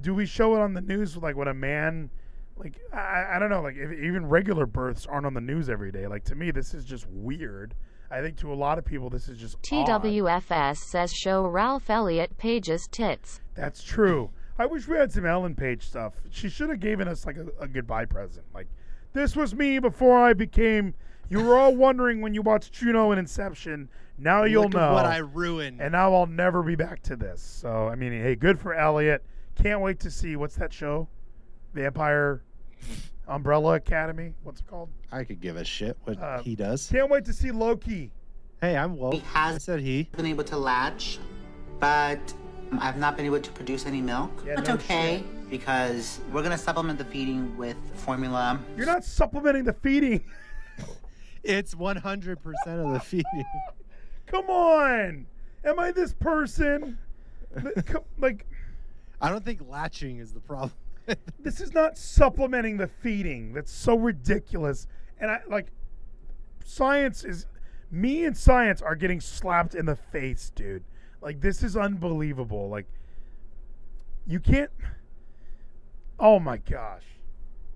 S1: do we show it on the news like when a man like I, I don't know like if, even regular births aren't on the news every day like to me this is just weird i think to a lot of people this is just odd.
S4: TWFS says show Ralph Elliot Page's tits.
S1: that's true i wish we had some ellen page stuff she should have given us like a, a goodbye present like this was me before i became you were all wondering when you watched juno and inception now you'll
S2: Look
S1: know
S2: what I ruined.
S1: and now I'll never be back to this. So I mean, hey, good for Elliot. Can't wait to see what's that show, Vampire Umbrella Academy. What's it called?
S2: I could give a shit what
S1: Uh,
S2: he does.
S1: Can't wait to see Loki.
S2: Hey, I'm woke.
S7: He has
S2: I said he.
S7: been able to latch, but I've not been able to produce any milk.
S1: Yeah,
S7: That's
S1: no
S7: okay because we're gonna supplement the feeding with formula.
S1: You're not supplementing the feeding.
S2: It's 100% of the feeding.
S1: Come on. Am I this person? Like
S2: I don't think latching is the problem.
S1: this is not supplementing the feeding. That's so ridiculous. And I like science is me and science are getting slapped in the face, dude. Like this is unbelievable. Like you can't. Oh my gosh.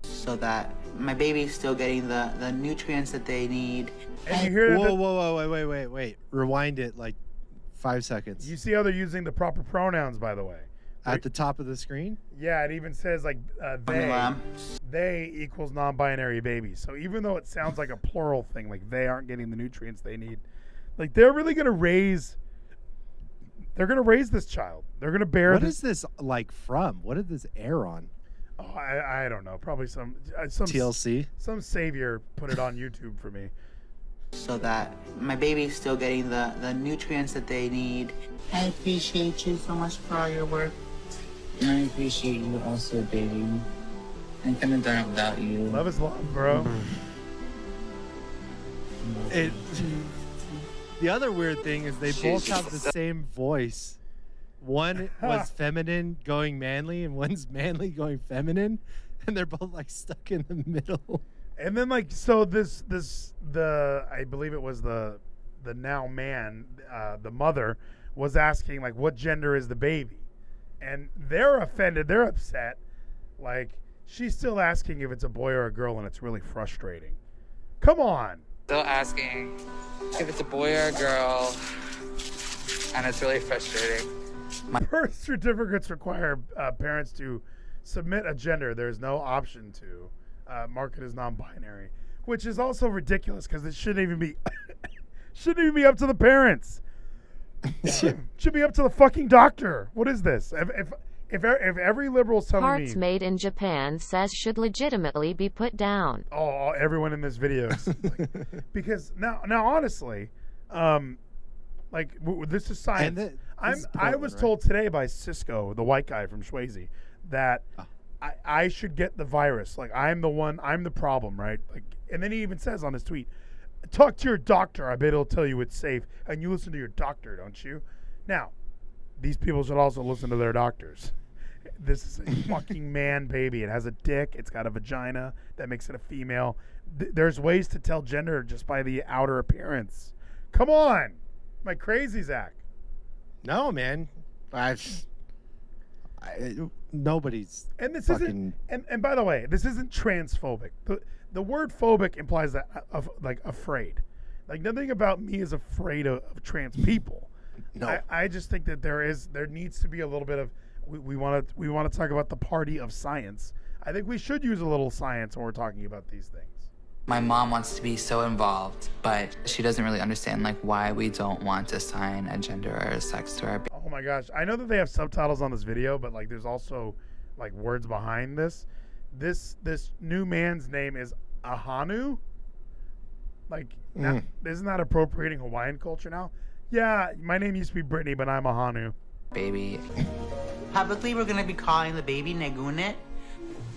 S7: so that my baby's still getting the, the nutrients that they need.
S1: And you hear
S2: Whoa,
S1: the,
S2: whoa, whoa, wait, wait, wait, wait. Rewind it like five seconds.
S1: you see how they're using the proper pronouns, by the way.
S2: At the top of the screen?
S1: Yeah, it even says like uh, they. They equals non-binary babies. So even though it sounds like a plural thing, like they aren't getting the nutrients they need, like they're really gonna raise. They're gonna raise this child. They're gonna bear
S2: What
S1: this.
S2: is this like from? What did this air on?
S1: Oh, I, I don't know. Probably some uh, some
S2: TLC?
S1: some savior put it on YouTube for me.
S7: so that my baby's still getting the, the nutrients that they need. I appreciate you so much for all your work.
S6: I appreciate you also, baby. I couldn't have done it without you.
S1: Love is love, bro.
S2: It, the other weird thing is they both have the same voice. One was feminine going manly, and one's manly going feminine, and they're both like stuck in the middle.
S1: And then like so this this the I believe it was the the now man uh, the mother was asking like what gender is the baby, and they're offended. They're upset. Like she's still asking if it's a boy or a girl, and it's really frustrating. Come on.
S6: Still asking if it's a boy or a girl, and it's really frustrating.
S1: My- Birth certificates require uh, parents to submit a gender. There's no option to uh, mark it as non-binary, which is also ridiculous because it shouldn't even be shouldn't even be up to the parents. Should be up to the fucking doctor. What is this? If if if, if every liberal's telling
S4: Parts
S1: me,
S4: made in Japan says should legitimately be put down.
S1: oh, everyone in this video, is like, because now now honestly, um, like w- w- this is science.
S2: And the-
S1: I'm
S2: this is
S1: I
S2: Portland,
S1: was
S2: right?
S1: told today by Cisco, the white guy from Swayze, that
S2: Ah.
S1: I, I should get the virus. Like I'm the one, I'm the problem, right? Like, and then he even says on his tweet, "Talk to your doctor. I bet he'll tell you it's safe." And you listen to your doctor, don't you? Now, these people should also listen to their doctors. This is a fucking man baby. It has a dick. It's got a vagina that makes it a female. Th- there's ways to tell gender just by the outer appearance. Come on, my crazy, Zach?
S2: No, man. I've. I, nobody's.
S1: And this
S2: Fucking-
S1: isn't. And, and by the way, this isn't transphobic. The the word phobic implies that uh, of like afraid. Like nothing about me is afraid of, of trans people.
S2: No.
S1: I, I just think that there is there needs to be a little bit of we want to we want to talk about the party of science. I think we should use a little science when we're talking about these things.
S6: My mom wants to be so involved, but she doesn't really understand like why we don't want to assign a gender or a sex to our
S1: Oh my gosh. I know that they have subtitles on this video, but like there's also like words behind this. This this new man's name is Ahanu. Like hmm. now, isn't that appropriating Hawaiian culture now? Yeah, my name used to be Brittany, but I'm Ahanu.
S6: baby.
S7: Publicly, we're gonna be calling the baby Negunet.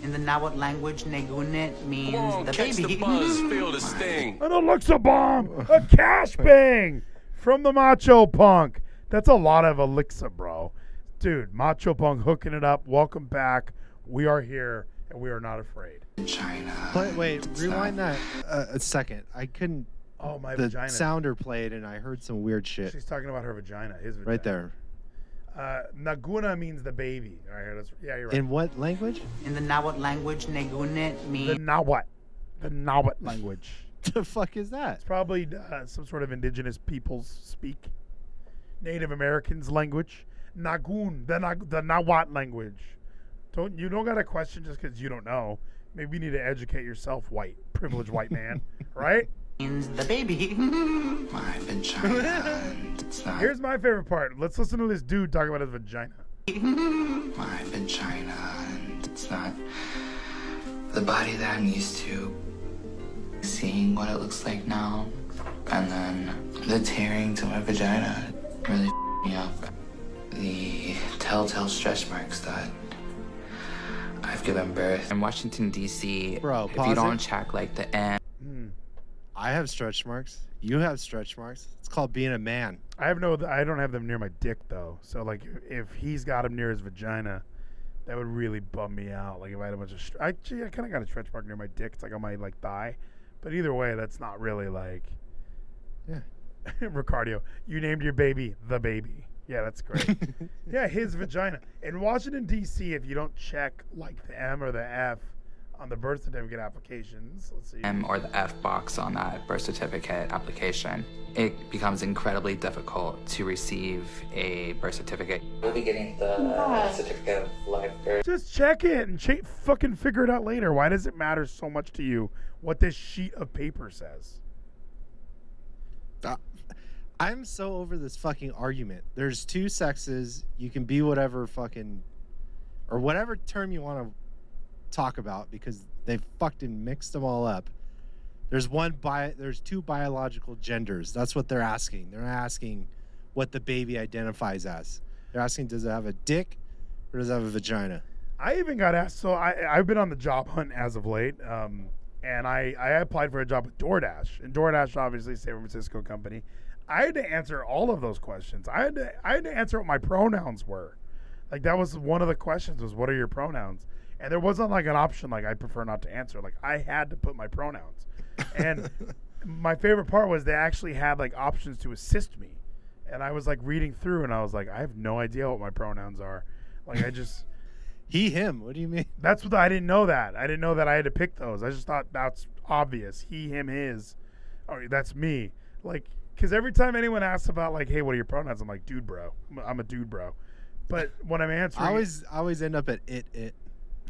S7: In the Nahuatl language, Negunet means
S3: Come on,
S7: the
S3: catch
S7: baby.
S3: the buzz, feel the sting.
S1: An Alexa bomb, a cash bang from the Macho Punk. That's a lot of Elixir, bro. Dude, Macho Punk hooking it up. Welcome back. We are here and we are not afraid.
S6: China.
S2: Play, wait, rewind that uh, a second. I couldn't.
S1: Oh my
S2: the
S1: vagina.
S2: sounder played, and I heard some weird shit
S1: She's talking about her vagina. His vagina.
S2: right there.
S1: Uh, Naguna means the baby. All right, that's, yeah, you're right.
S2: In what language?
S7: In the Nahuatl language, Negunet
S1: the
S7: means
S1: Nahuatl. The Nahuatl language.
S2: the fuck is that?
S1: It's probably uh, some sort of indigenous peoples speak. Native Americans language. Nagun, the, Na- the Nahuatl language. Don't you don't got a question just because you don't know. Maybe you need to educate yourself, white privileged white man, right?
S7: the baby.
S6: My vagina.
S1: Here's my favorite part. Let's listen to this dude talk about his vagina.
S6: my vagina. It's not the body that I'm used to. Seeing what it looks like now, and then the tearing to my vagina really f- me up. The telltale stretch marks that I've given birth. In Washington D.C.,
S2: Bro,
S6: if you don't check like the end. Hmm.
S2: I have stretch marks. You have stretch marks. It's called being a man.
S1: I have no. I don't have them near my dick though. So like, if he's got them near his vagina, that would really bum me out. Like if I had a bunch of. Str- I, gee, I kind of got a stretch mark near my dick. It's like on my like thigh, but either way, that's not really like.
S2: Yeah.
S1: Ricardo, you named your baby the baby. Yeah, that's great. yeah, his vagina. In Washington D.C., if you don't check like the M or the F on the birth certificate applications, let's see.
S6: M or the F box on that birth certificate application, it becomes incredibly difficult to receive a birth certificate. We'll be getting the uh, certificate of life birth.
S1: Just check it and ch- fucking figure it out later. Why does it matter so much to you what this sheet of paper says?
S2: Uh, I'm so over this fucking argument. There's two sexes. You can be whatever fucking, or whatever term you want to talk about because they fucking mixed them all up. There's one bi. There's two biological genders. That's what they're asking. They're asking what the baby identifies as. They're asking does it have a dick or does it have a vagina?
S1: I even got asked. So I I've been on the job hunt as of late, um, and I I applied for a job with DoorDash, and DoorDash obviously San Francisco company. I had to answer all of those questions. I had to I had to answer what my pronouns were. Like that was one of the questions was what are your pronouns? And there wasn't like an option like I prefer not to answer. Like I had to put my pronouns. And my favorite part was they actually had like options to assist me. And I was like reading through and I was like I have no idea what my pronouns are. Like I just
S2: He, him. What do you mean?
S1: that's what I didn't know that. I didn't know that I had to pick those. I just thought that's obvious. He, him, his. Oh, that's me. Like, because every time anyone asks about like, hey, what are your pronouns? I'm like, dude, bro. I'm a dude, bro. But when I'm answering,
S2: I always, I always end up at it, it.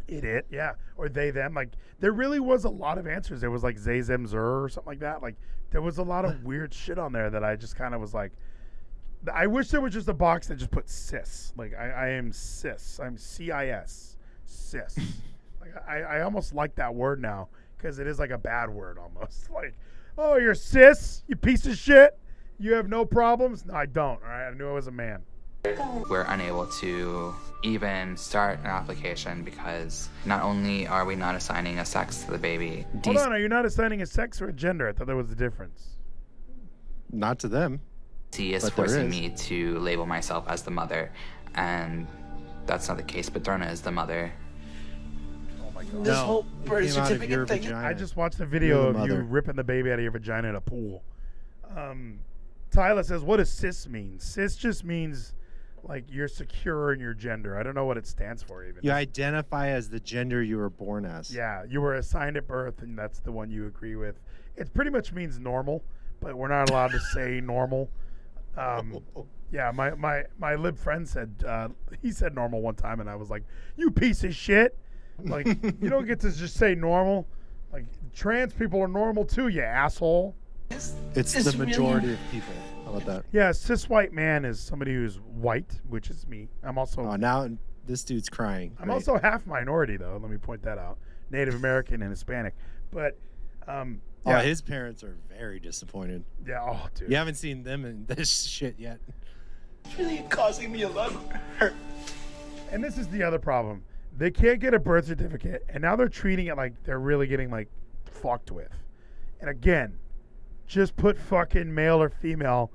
S1: it, it, yeah, or they, them. Like, there really was a lot of answers. There was like zay, them, zer, or something like that. Like, there was a lot of weird shit on there that I just kind of was like, I wish there was just a box that just put cis. Like, I, I am cis. I'm C I S. Cis. like, I, I almost like that word now because it is like a bad word almost. Like, oh, you're cis, you piece of shit. You have no problems. No, I don't. All right, I knew I was a man.
S6: We're unable to even start an application because not only are we not assigning a sex to the baby,
S1: Hold on, are you not assigning a sex or a gender? I thought there was a difference.
S2: Not to them.
S6: DC is forcing
S2: is.
S6: me to label myself as the mother, and that's not the case. Paterna is the mother. Oh my god!
S8: This
S2: No,
S8: whole
S2: it
S8: birth
S2: came out of your
S8: certificate thing.
S2: vagina.
S1: I just watched a video
S2: the
S1: of you ripping the baby out of your vagina in a pool. Um, Tyler says, "What does cis mean? Cis just means like you're secure in your gender. I don't know what it stands for even.
S2: You identify as the gender you were born as.
S1: Yeah, you were assigned at birth, and that's the one you agree with. It pretty much means normal, but we're not allowed to say normal. Um, yeah, my, my, my lib friend said uh, he said normal one time, and I was like, "You piece of shit! Like you don't get to just say normal. Like trans people are normal too, you asshole."
S2: It's
S8: It's
S2: the
S8: really-
S2: majority of people. How about that?
S1: Yeah, cis white man is somebody who's white, which is me. I'm also
S2: Oh, now this dude's crying.
S1: I'm
S2: Great.
S1: also half minority though. Let me point that out. Native American and Hispanic, but um,
S2: Oh,
S1: yeah,
S2: his parents are very disappointed.
S1: yeah. Oh, dude.
S2: You haven't seen them in this shit yet.
S8: It's really causing me a lot of hurt.
S1: And this is the other problem. They can't get a birth certificate, and now they're treating it like they're really getting like fucked with. And again, just put fucking male or female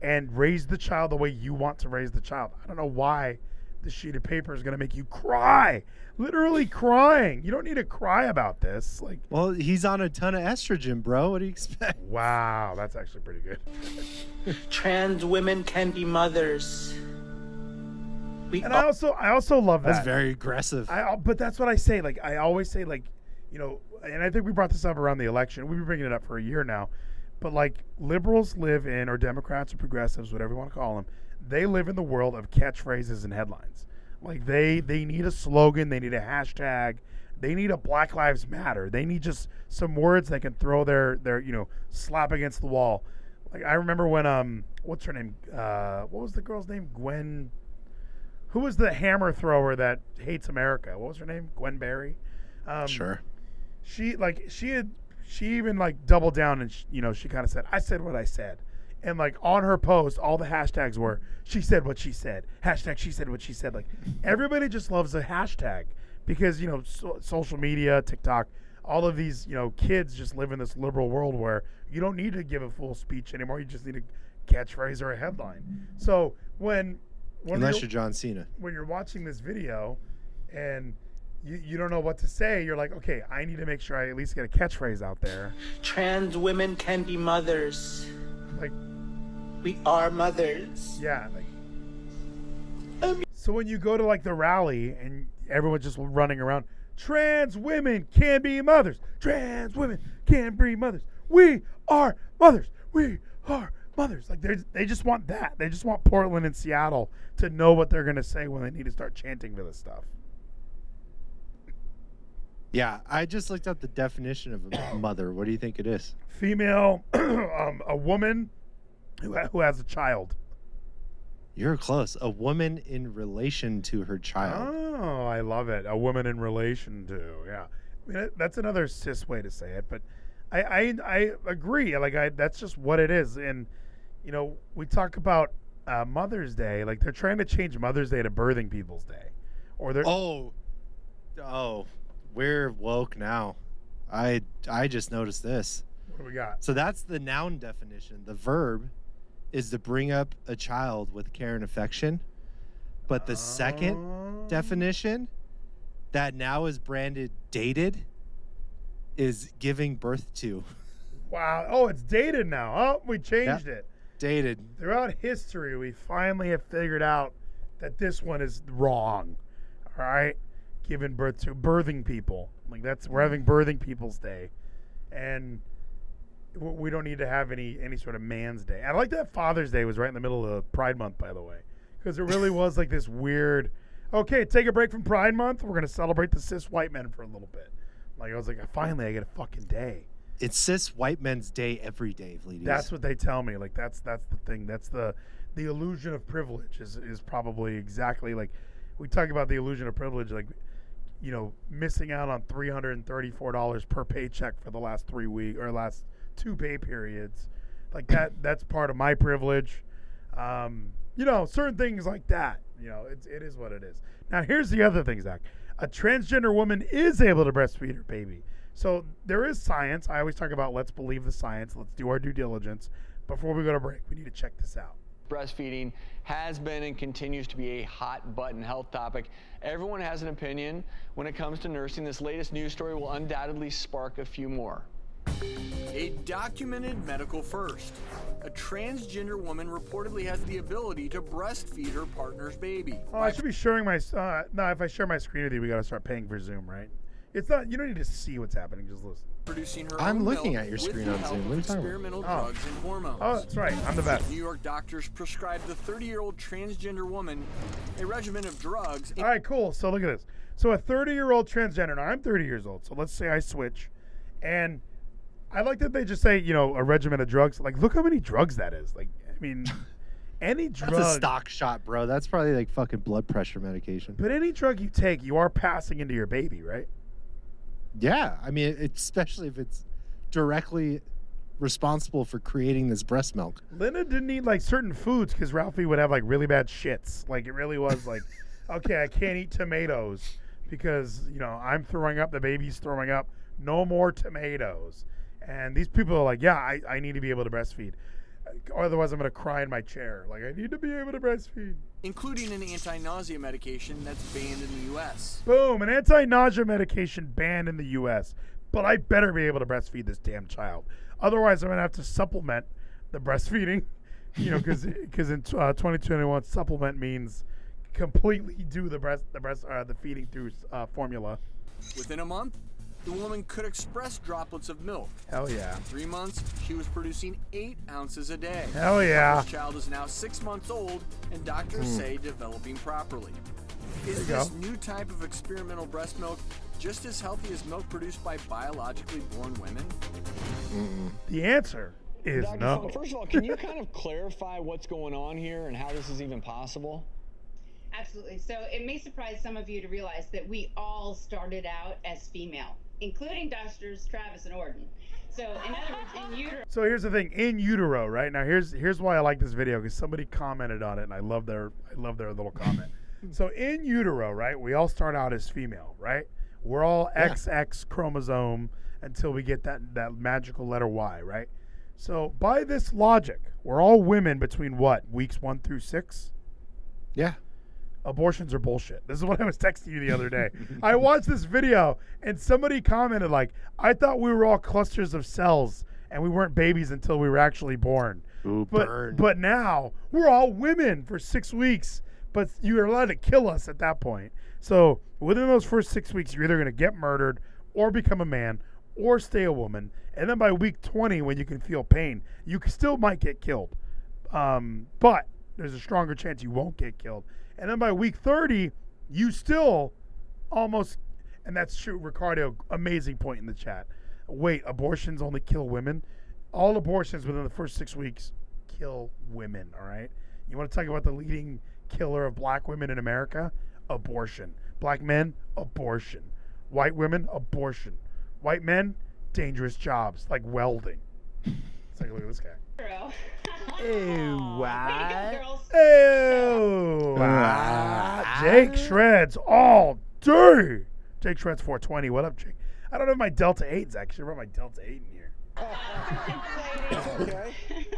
S1: and raise the child the way you want to raise the child. I don't know why this sheet of paper is going to make you cry. Literally crying. You don't need to cry about this. Like,
S2: Well, he's on a ton of estrogen, bro. What do you expect?
S1: wow, that's actually pretty good.
S7: Trans women can be mothers. We
S1: And I also I also love that.
S2: That's very aggressive.
S1: I, but that's what I say. Like I always say, like you know, and I think we brought this up around the election. We've been bringing it up for a year now. But like liberals live in, or Democrats or progressives, whatever you want to call them, they live in the world of catchphrases and headlines. Like they they need a slogan, they need a hashtag, they need a Black Lives Matter. They need just some words they can throw their their you know slap against the wall. Like I remember when um what's her name uh what was the girl's name Gwen who was the hammer thrower that hates America? What was her name? Gwen Berry. Um,
S2: sure.
S1: She like she had she even like doubled down and sh you know she kind of said I said what I said, and like on her post all the hashtags were she said what she said. Hashtag she said what she said. Like everybody just loves a hashtag because you know so, social media TikTok all of these you know kids just live in this liberal world where you don't need to give a full speech anymore. You just need a catchphrase or a headline. So when when
S2: Unless
S1: you're-
S2: you're John Cena.
S1: when you're watching this video and you, you don't know what to say, you're like, okay, I need to make sure I at least get a catchphrase out there.
S7: trans women can be mothers.
S1: Like,
S7: We are mothers.
S1: yeah. Like, so when you go to like the rally and everyone's just running around, trans women can be mothers. Trans women can be mothers. We are mothers. We are mothers. Like they they just want that. They just want Portland and Seattle to know what they're gonna say when they need to start chanting for this stuff.
S2: Yeah, I just looked up the definition of a mother. What do you think it is?
S1: Female, um, a woman who who has a child.
S2: You're close. A woman in relation to her child.
S1: Oh, I love it. A woman in relation to, yeah. I mean, that's another cis way to say it, but I, I, I agree. Like, I, that's just what it is. And, you know, we talk about uh, Mother's Day. Like, they're trying to change Mother's Day to Birthing People's Day, or they're
S2: Oh, oh, we're woke now. I I just noticed this.
S1: what do we got?
S2: So that's the noun definition. The verb is to bring up a child with care and affection. But the second
S1: Oh.
S2: definition that now is branded dated is giving birth to.
S1: Wow. Oh, it's dated now. Oh, we changed it.
S2: Dated.
S1: throughout history, we finally have figured out that this one is wrong. All right, giving birth to birthing people. Like that's we're mm. having birthing people's day, and we don't need to have any any sort of man's day. I like that Father's Day was right in the middle of Pride Month, by the way, because it really was like this weird. Okay, take a break from Pride Month. We're gonna celebrate the cis white men for a little bit. Like I was like, finally, I get a fucking day.
S2: It's cis white men's day every day, ladies.
S1: That's what they tell me. Like that's that's the thing. That's the the illusion of privilege is is probably exactly like we talk about the illusion of privilege like you know missing out on three hundred and thirty four dollars per paycheck for the last three week or last two pay periods. Like that that's part of my privilege. Um, you know certain things like that. You know it's it is what it is. Now here's the other thing, Zach. A transgender woman is able to breastfeed her baby. So there is science. I always talk about let's believe the science. Let's do our due diligence. Before we go to break, we need to check this out.
S9: Breastfeeding has been and continues to be a hot button health topic. Everyone has an opinion when it comes to nursing. This latest news story will undoubtedly spark a few more.
S10: A documented medical first. A transgender woman reportedly has the ability to breastfeed her partner's baby.
S1: Oh, I should be sharing my. Uh, no, if I share my screen with you, we got to start paying for Zoom, right? It's not. You don't need to see what's happening. Just listen.
S10: Producing her
S2: I'm looking at your screen on Zoom. What are you talking about?
S10: Experimental
S1: Oh.
S10: drugs and hormones.
S1: Oh, that's right. I'm the best.
S10: New York doctors prescribed the 30-year-old transgender woman a regimen of drugs.
S1: All right, cool. So look at this. So a 30 year old transgender. Now I'm 30 years old. So let's say I switch, and I like that they just say you know a regimen of drugs. Like look how many drugs that is. Like I mean, any drug.
S2: That's a stock shot, bro. That's probably like fucking blood pressure medication.
S1: But any drug you take, you are passing into your baby, right?
S2: Yeah, I mean, especially if it's directly responsible for creating this breast milk.
S1: Linda didn't eat like certain foods because Ralphie would have like really bad shits. Like it really was like, okay, I can't eat tomatoes because you know I'm throwing up, the baby's throwing up. No more tomatoes. And these people are like, yeah, I, I need to be able to breastfeed. Otherwise, I'm gonna cry in my chair. Like I need to be able to breastfeed.
S10: Including an anti-nausea medication that's banned in the U.S.
S1: Boom, an anti-nausea medication banned in the U.S. But I better be able to breastfeed this damn child. Otherwise, I'm gonna have to supplement the breastfeeding. You know, because because in uh, 2021, supplement means completely do the breast the breast uh, the feeding through uh, formula.
S10: Within a month, the woman could express droplets of milk.
S1: Hell yeah.
S10: In three months, she was producing eight ounces a day.
S1: Hell yeah.
S10: This child is now six months old, and doctors
S1: Hmm.
S10: say developing properly.
S1: There
S10: Is
S1: you
S10: this
S1: go.
S10: new type of experimental breast milk just as healthy as milk produced by biologically born women?
S1: The answer is
S9: Dr.
S1: no.
S9: First of all, can you kind of clarify what's going on here and how this is even possible?
S11: Absolutely. So it may surprise some of you to realize that we all started out as female, including Doctors Travis and Orton. So, in other words, in utero.
S1: So here's the thing: in utero, right now. Here's here's why I like this video because somebody commented on it, and I love their I love their little comment. so in utero, right, we all start out as female, right? We're all XX chromosome until we get that that magical letter Y, right? So by this logic, we're all women between what weeks one through six.
S2: Yeah.
S1: Abortions are bullshit. This is what I was texting you the other day. I watched this video and somebody commented like, "I thought we were all clusters of cells and we weren't babies until we were actually born."
S2: Ooh,
S1: but
S2: burn.
S1: but now we're all women for six weeks. But you're allowed to kill us at that point. So within those first six weeks, you're either going to get murdered or become a man or stay a woman. And then by week 20, when you can feel pain, you still might get killed. Um, but there's a stronger chance you won't get killed. And then by week 30, you still almost, and that's true, Ricardo, amazing point in the chat. Wait, abortions only kill women? All abortions within the first six weeks kill women, all right? You want to talk about the leading killer of black women in America? Abortion. Black men, abortion. White women, abortion. White men, dangerous jobs like welding. Let's take a look at this guy.
S7: Ew,
S11: what?
S1: Ew. Ah, Jake Shreds all day. Jake Shreds 420. What up, Jake? I don't have my Delta Eight, 8s actually. I brought my Delta 8 in here.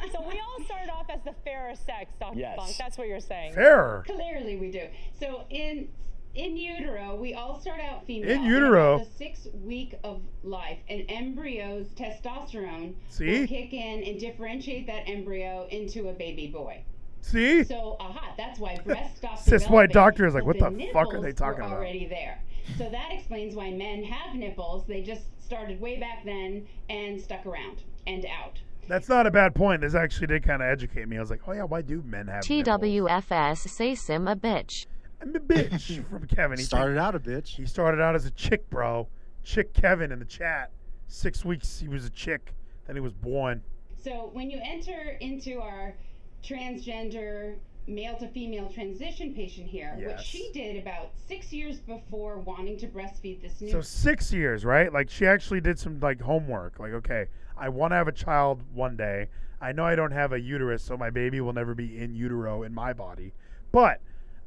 S12: So we all start off as the fairer sex, Dr.
S1: Yes.
S12: Funk. That's what you're saying.
S1: Fairer?
S11: Clearly, we do. So in in utero, we all start out female.
S1: In utero?
S11: The sixth week of life, an embryo's testosterone
S1: See?
S11: will kick in and differentiate that embryo into a baby boy.
S1: See?
S11: So, aha, that's why breasts stop
S1: Cis white
S11: developing,
S1: doctor is like, what the fuck are they talking
S11: were
S1: about?
S11: Already there. So that explains why men have nipples. They just started way back then and stuck around and out.
S1: That's not a bad point. This actually did kind of educate me. I was like, oh yeah, why do men have nipples?
S4: TWFS say sim a bitch.
S1: I'm a bitch from Kevin. He
S2: Started out a bitch.
S1: He started out as a chick, bro. Chick Kevin in the chat. Six weeks he was a chick. Then he was born.
S11: So when you enter into our transgender male to female transition patient here, what she did about six years before wanting to breastfeed this new
S1: So six years, right? Like she actually did some like homework. Like, okay, I want to have a child one day. I know I don't have a uterus, so my baby will never be in utero in my body. But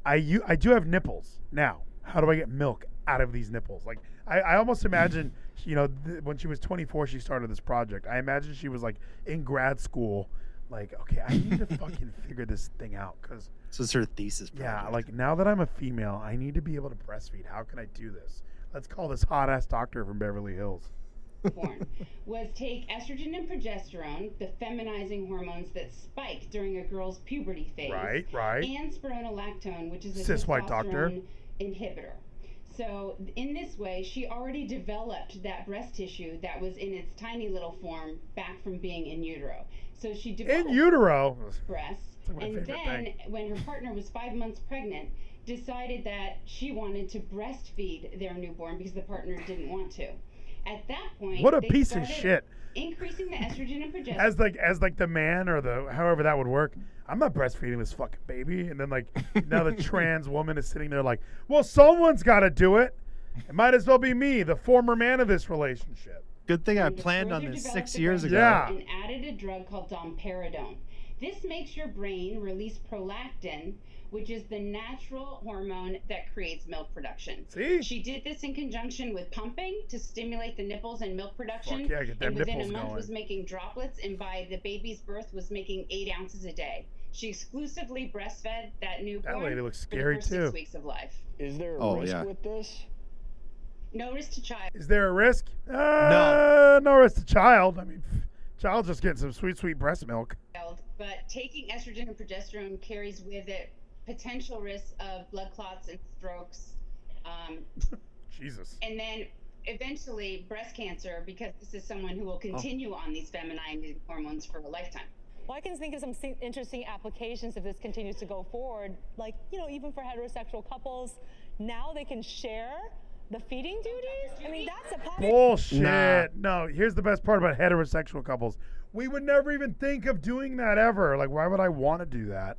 S1: I u- I do have nipples. Now, how do I get milk out of these nipples? Like, I, I almost imagine, you know, th- when she was 24, she started this project. I imagine she was like in grad school, like, okay, I need to fucking figure this thing out because
S2: This is her thesis.
S1: yeah, like now that I'm a female, I need to be able to breastfeed. How can I do this? Let's call this hot ass doctor from Beverly Hills.
S11: Born was take estrogen and progesterone, the feminizing hormones that spike during a girl's puberty phase.
S1: Right, right.
S11: And spironolactone, which is a
S1: Cis white doctor.
S11: inhibitor. So in this way, she already developed that breast tissue that was in its tiny little form back from being in utero. So she developed
S1: In utero.
S11: breasts, and then
S1: thing.
S11: when her partner was five months pregnant, decided that she wanted to breastfeed their newborn because the partner didn't want to. At that point,
S1: What a
S11: they
S1: piece of shit.
S11: Increasing the estrogen and progesterone.
S1: As like as like the man or the however that would work. I'm not breastfeeding this fucking baby. And then like now the trans woman is sitting there like, well, someone's got to do it. It might as well be me, the former man of this relationship.
S2: Good thing I
S11: and to
S2: planned on this six years ago.
S1: Yeah.
S11: And added a drug called domperidone. This makes your brain release prolactin, which is the natural hormone that creates milk production.
S1: See?
S11: She did this in conjunction with pumping to stimulate the nipples and milk production.
S1: Fuck yeah, get them
S11: and within a month
S1: going.
S11: was making droplets, and by the baby's birth was making eight ounces a day. She exclusively breastfed that newborn.
S1: That lady looks
S11: for the
S1: scary,
S11: first
S1: too.
S11: Six weeks of life.
S9: Is there a
S2: Oh,
S9: risk
S2: yeah.
S9: with this?
S11: No risk to child.
S1: Is there a risk? Uh, no. No risk to child. I mean, child's just getting some sweet, sweet breast milk.
S11: but taking estrogen and progesterone carries with it potential risks of blood clots and strokes, um,
S1: Jesus.
S11: and then eventually breast cancer because this is someone who will continue on these feminine hormones for a lifetime.
S12: Well, I can think of some interesting applications if this continues to go forward. Like, you know, even for heterosexual couples, now they can share the feeding duties. I mean, that's a possibility.
S1: Bullshit.
S2: Nah.
S1: No, here's the best part about heterosexual couples. We would never even think of doing that ever. Like, why would I want to do that?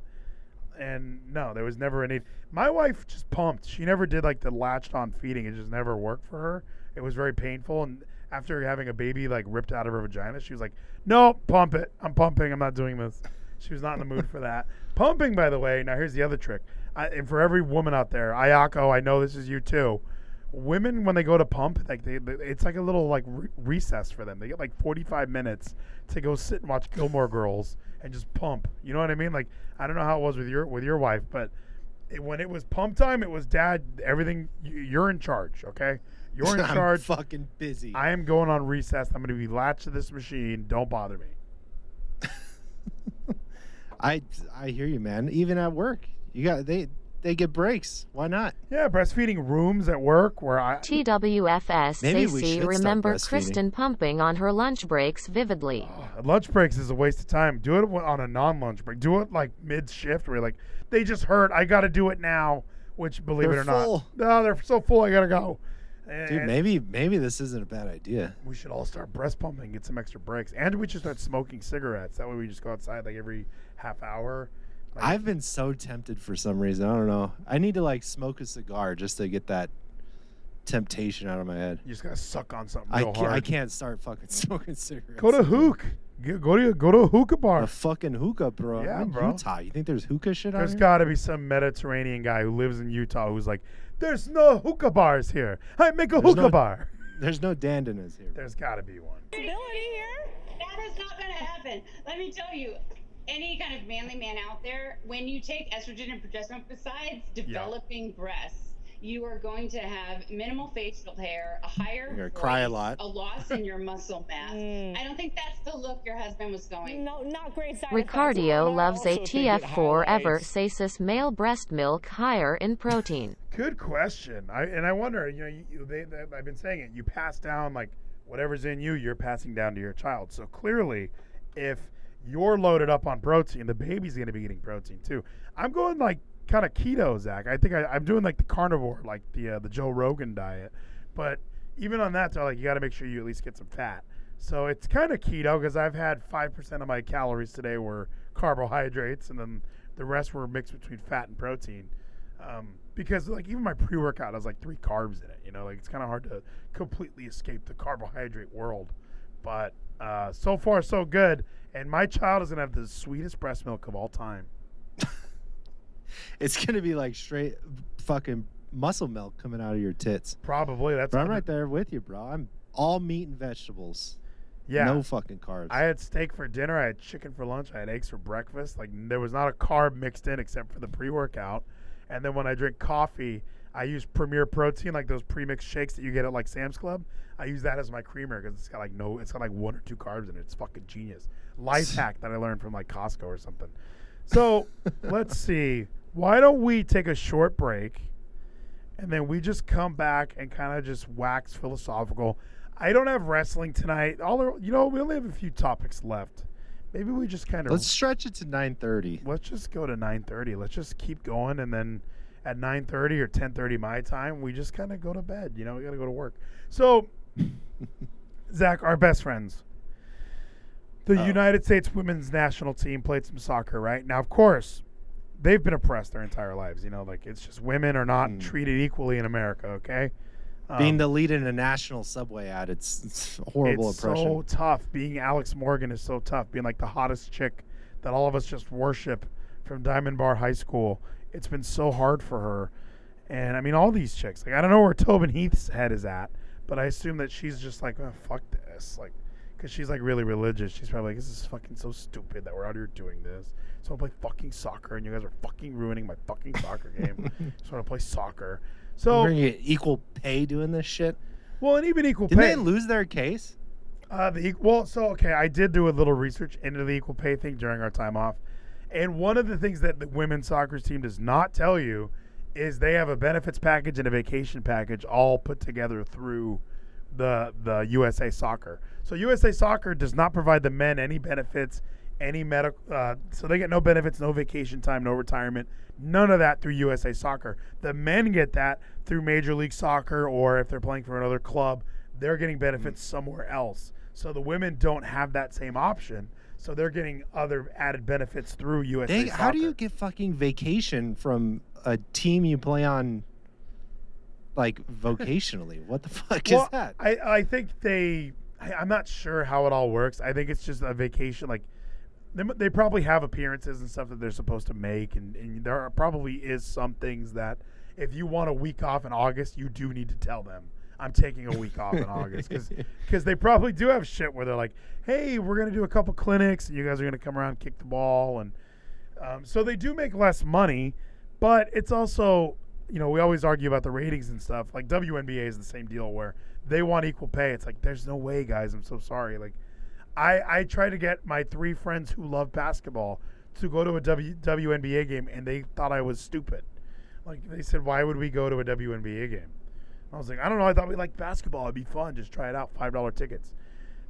S1: And no, there was never any. My wife just pumped. She never did like the latched on feeding. It just never worked for her. It was very painful. And after having a baby like ripped out of her vagina, she was like, no, pump it. I'm pumping. I'm not doing this. She was not in the mood for that. Pumping, by the way, now here's the other trick. I, and for every woman out there, Ayako, I know this is you too women when they go to pump like they, it's like a little like re- recess for them they get like 45 minutes to go sit and watch gilmore girls and just pump. You know what i mean? Like i don't know how it was with your with your wife but it, when it was pump time it was dad everything you- you're in charge okay? You're in
S2: I'm
S1: charge.
S2: fucking busy.
S1: i am going on recess. I'm going to be latched to this machine. Don't bother me.
S2: I I hear you, man. Even at work, you got they they get breaks. Why not?
S1: Yeah, breastfeeding rooms at work where I
S4: TWFS
S2: Maybe we
S4: Stacey
S2: should start
S4: remember
S2: breastfeeding.
S4: Kristen pumping on her lunch breaks vividly.
S1: Oh, lunch breaks is a waste of time. Do it on a non-lunch break. Do it like mid-shift where you're like they just hurt. I got to do it now. Which, believe
S2: They're
S1: it or
S2: full.
S1: not, no, they're so full. I gotta go.
S2: Dude,
S1: And
S2: maybe maybe this isn't a bad idea.
S1: we should all start breast pumping, get some extra breaks, and we should start smoking cigarettes. That way, we just go outside like every half hour. Like,
S2: I've been so tempted for some reason. I don't know. I need to like smoke a cigar just to get that temptation out of my head.
S1: you just gotta suck on something
S2: I
S1: real
S2: can't,
S1: hard.
S2: I can't start fucking smoking cigarettes.
S1: Go to hook. Go go to go to a hookah bar.
S2: A fucking hookah, bro.
S1: Yeah,
S2: I'm in
S1: bro.
S2: Utah. You think there's hookah shit out
S1: There's
S2: here?
S1: got to be some Mediterranean guy who lives in Utah who's like, "There's no hookah bars here. I make a
S2: There's
S1: hookah
S2: no-
S1: bar."
S2: There's no dandanas here.
S1: There's got to be one.
S11: That is not going to happen. Let me tell you, any kind of manly man out there, when you take estrogen and progesterone, besides developing breasts, you are going to have minimal facial hair, a higher
S2: You're gonna cry a lot.
S11: a loss in your muscle mass. Mm. I don't think that's the look your husband was going.
S12: No, not great side
S4: Ricardio loves a
S12: also think it
S4: TF4 ever
S12: highlights-
S4: says male breast milk higher in protein.
S1: Good question. I and I wonder, you know, you, you- they, they, I've been saying it. You pass down like whatever's in you, you're passing down to your child. So clearly, if you're loaded up on protein, the baby's going to be eating protein too. I'm going like kind of keto, Zach. I think I, I'm doing like the carnivore, like the uh, the Joe Rogan diet. But even on that, they're like you got to make sure you at least get some fat. So it's kind of keto because I've had five percent of my calories today were carbohydrates, and then the rest were mixed between fat and protein. Um, because like even my pre-workout has like three carbs in it. You know, like it's kind of hard to completely escape the carbohydrate world. But uh, so far so good. And my child is gonna have the sweetest breast milk of all time.
S2: It's gonna be like straight fucking muscle milk coming out of your tits.
S1: Probably that's.
S2: But I'm right there with you, bro. I'm all meat and vegetables.
S1: Yeah.
S2: No fucking carbs.
S1: I had steak for dinner. I had chicken for lunch. I had eggs for breakfast. Like there was not a carb mixed in except for the pre-workout. And then when I drink coffee, I use Premier Protein, like those pre-mixed shakes that you get at like Sam's Club. I use that as my creamer because it's got like no, it's got like one or two carbs in it. It's fucking genius. Life hack that I learned from like Costco or something. So let's see. Why don't we take a short break, and then we just come back and kind of just wax philosophical. I don't have wrestling tonight. All the, you know, we only have a few topics left. Maybe we just kind of
S2: Let's stretch it to 9:30.
S1: let's just go to 9:30. Let's just keep going, and then at 9:30 or 10:30 my time, we just kind of go to bed. You know, we got to go to work. So, Zach, our best friends, the
S2: Oh.
S1: United States women's national team played some soccer, right? Now, of course, they've been oppressed their entire lives. You know, like it's just women are not treated equally in America. Okay,
S2: Hmm. Being
S1: Um,
S2: the lead in a national subway ad, it's, it's horrible
S1: it's
S2: oppression.
S1: so tough. Being Alex Morgan is so tough. Being like the hottest chick that all of us just worship from Diamond Bar High School. It's been so hard for her. And I mean, all these chicks. Like, I don't know where Tobin Heath's head is at, but I assume that she's just like, oh, fuck this. Like, because she's like really religious. She's probably like, this is fucking so stupid that we're out here doing this. So I play fucking soccer, and you guys are fucking ruining my fucking soccer game. Just want to play soccer. So,
S2: We're gonna get equal pay doing this shit.
S1: well, and even equal
S2: Didn't
S1: pay.
S2: they lose their case?
S1: Uh, the equ- well, so okay, I did do a little research into the equal pay thing during our time off, and one of the things that the women's soccer team does not tell you is they have a benefits package and a vacation package all put together through the the USA Soccer. So USA Soccer does not provide the men any benefits, any medical. Uh, so they get no benefits, no vacation time, no retirement, none of that through USA Soccer. The men get that through Major League Soccer, or if they're playing for another club, they're getting benefits somewhere else. So the women don't have that same option. So they're getting other added benefits through USA
S2: They,
S1: Soccer.
S2: how do you get fucking vacation from a team you play on, like vocationally? what the fuck
S1: well,
S2: is that?
S1: I, I think they. I, I'm not sure how it all works. I think it's just a vacation. Like they, they probably have appearances and stuff that they're supposed to make, and, and there are, probably is some things that if you want a week off in August, you do need to tell them. I'm taking a week off in August because they probably do have shit where they're like, "Hey, we're gonna do a couple clinics, and you guys are gonna come around, and kick the ball, and um, so they do make less money, but it's also, you know, we always argue about the ratings and stuff. Like WNBA is the same deal where they want equal pay. It's like there's no way, guys. I'm so sorry. Like, I I try to get my three friends who love basketball to go to a w, WNBA game, and they thought I was stupid. Like they said, why would we go to a WNBA game? I was like, I don't know. I thought we liked basketball. It'd be fun. Just try it out. Five dollar tickets.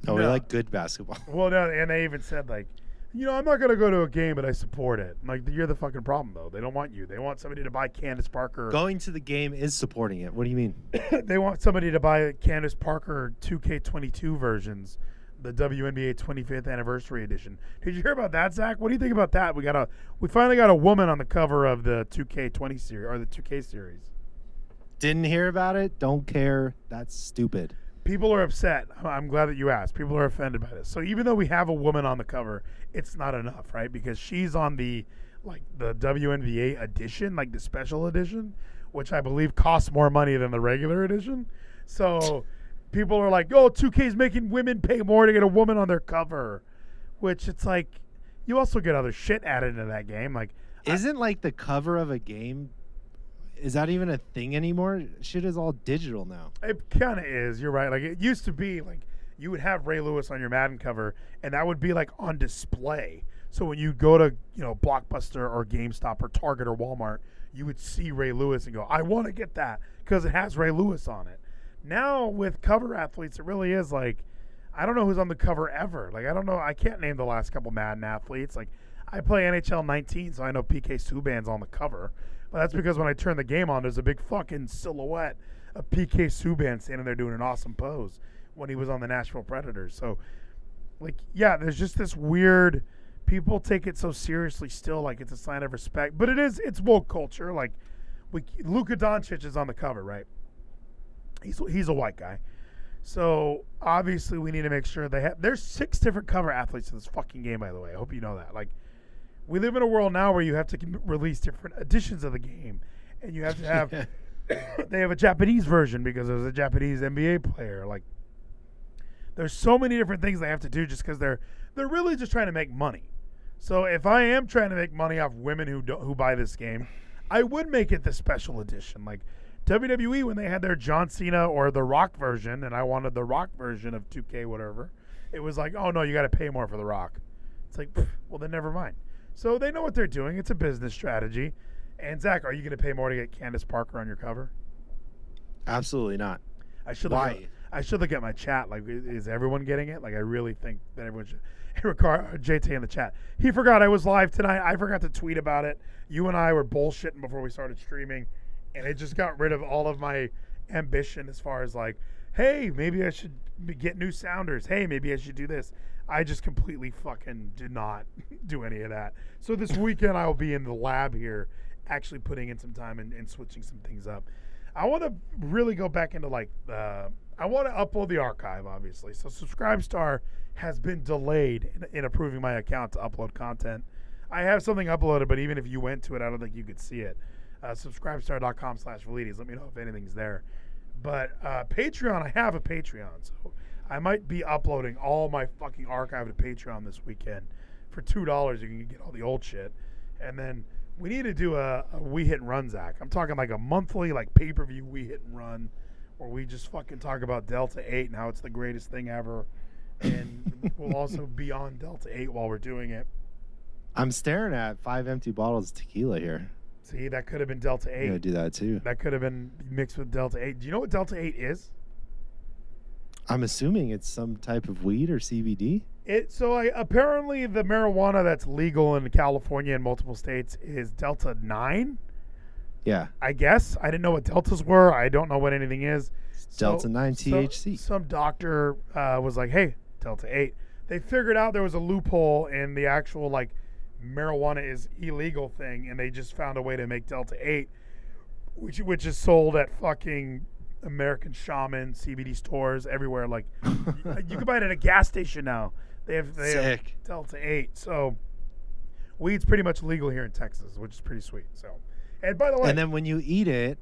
S2: No, we like good basketball.
S1: Well, no, and they even said like, you know, I'm not gonna go to a game, but I support it. I'm like, you're the fucking problem though. They don't want you. They want somebody to buy Candace Parker.
S2: Going to the game is supporting it. What do you mean?
S1: they want somebody to buy Candace Parker 2K22 versions, the WNBA 25th anniversary edition. Did you hear about that, Zach? What do you think about that? We got a, we finally got a woman on the cover of the 2K20 series or the 2K series.
S2: Didn't hear about it. Don't care. That's stupid.
S1: People are upset. I'm glad that you asked. People are offended by this. So even though we have a woman on the cover, it's not enough, right? Because she's on the like the WNBA edition, like the special edition, which I believe costs more money than the regular edition. So people are like, "Oh, 2K's making women pay more to get a woman on their cover," which it's like you also get other shit added into that game, like
S2: Isn't like the cover of a game? Is that even a thing anymore? Shit is all digital now.
S1: It kind of is. You're right. Like it used to be like you would have Ray Lewis on your Madden cover, and that would be like on display. So when you go to you know Blockbuster or GameStop or Target or Walmart, you would see Ray Lewis and go, "I want to get that because it has Ray Lewis on it." Now with cover athletes, it really is like I don't know who's on the cover ever. Like I don't know. I can't name the last couple Madden athletes. Like I play NHL 19, so I know PK Subban's on the cover. But that's because when I turn the game on, there's a big fucking silhouette of PK Subban standing there doing an awesome pose when he was on the Nashville Predators. So, like, yeah, there's just this weird. People take it so seriously still, like it's a sign of respect. But it is. It's woke culture. Like, we Luka Doncic is on the cover, right? He's he's a white guy. So obviously we need to make sure they have. There's six different cover athletes in this fucking game, by the way. I hope you know that. Like, we live in a world now where you have to release different editions of the game, and you have to have. they have a Japanese version because there's a Japanese NBA player. Like, there's so many different things they have to do just because they're they're really just trying to make money. So if I am trying to make money off women who don't, who buy this game, I would make it the special edition. Like WWE when they had their John Cena or the Rock version, and I wanted the Rock version of 2K whatever. It was like, oh no, you got to pay more for the Rock. It's like, well then never mind. So they know what they're doing. It's a business strategy. And Zach, are you going to pay more to get Candace Parker on your cover?
S2: Absolutely not.
S1: I should
S2: Why?
S1: Look at, I should look at my chat. Like, is everyone getting it? Like, I really think that everyone should. Ricard, uh, JT in the chat. He forgot I was live tonight. I forgot to tweet about it. You and I were bullshitting before we started streaming, and it just got rid of all of my ambition as far as like, hey, maybe I should get new sounders. Hey, maybe I should do this. I just completely fucking did not do any of that. So this weekend I will be in the lab here, actually putting in some time and, and switching some things up. I want to really go back into like uh, I want to upload the archive, obviously. So Subscribestar has been delayed in, in approving my account to upload content. I have something uploaded, but even if you went to it, I don't think you could see it. Uh, subscribestar.com slash. Let me know if anything's there. But uh, Patreon, I have a Patreon, so I might be uploading all my fucking archive to Patreon this weekend. For two dollars, you can get all the old shit, and then we need to do a, a we hit and run, Zach. I'm talking like a monthly, like pay per view we hit and run, where we just fucking talk about Delta Eight and how it's the greatest thing ever, and we'll also be on Delta Eight while we're doing it.
S2: I'm staring at five empty bottles of tequila here.
S1: See, that could have been Delta Eight.
S2: gonna do that too.
S1: That could have been mixed with Delta Eight. Do you know what Delta Eight is?
S2: I'm assuming it's some type of weed or CBD.
S1: It so I, apparently the marijuana that's legal in California and multiple states is Delta Nine.
S2: Yeah,
S1: I guess I didn't know what deltas were. I don't know what anything is.
S2: Delta 9
S1: so-
S2: THC.
S1: Some doctor uh, was like, "Hey, Delta Eight. They figured out there was a loophole in the actual like marijuana is illegal thing, and they just found a way to make Delta Eight, which which is sold at fucking American Shaman CBD stores everywhere. Like you, can buy it at a gas station now. They have they have Delta Eight. So weed's pretty much legal here in Texas, which is pretty sweet. So, and by the way,
S2: And then when you eat it,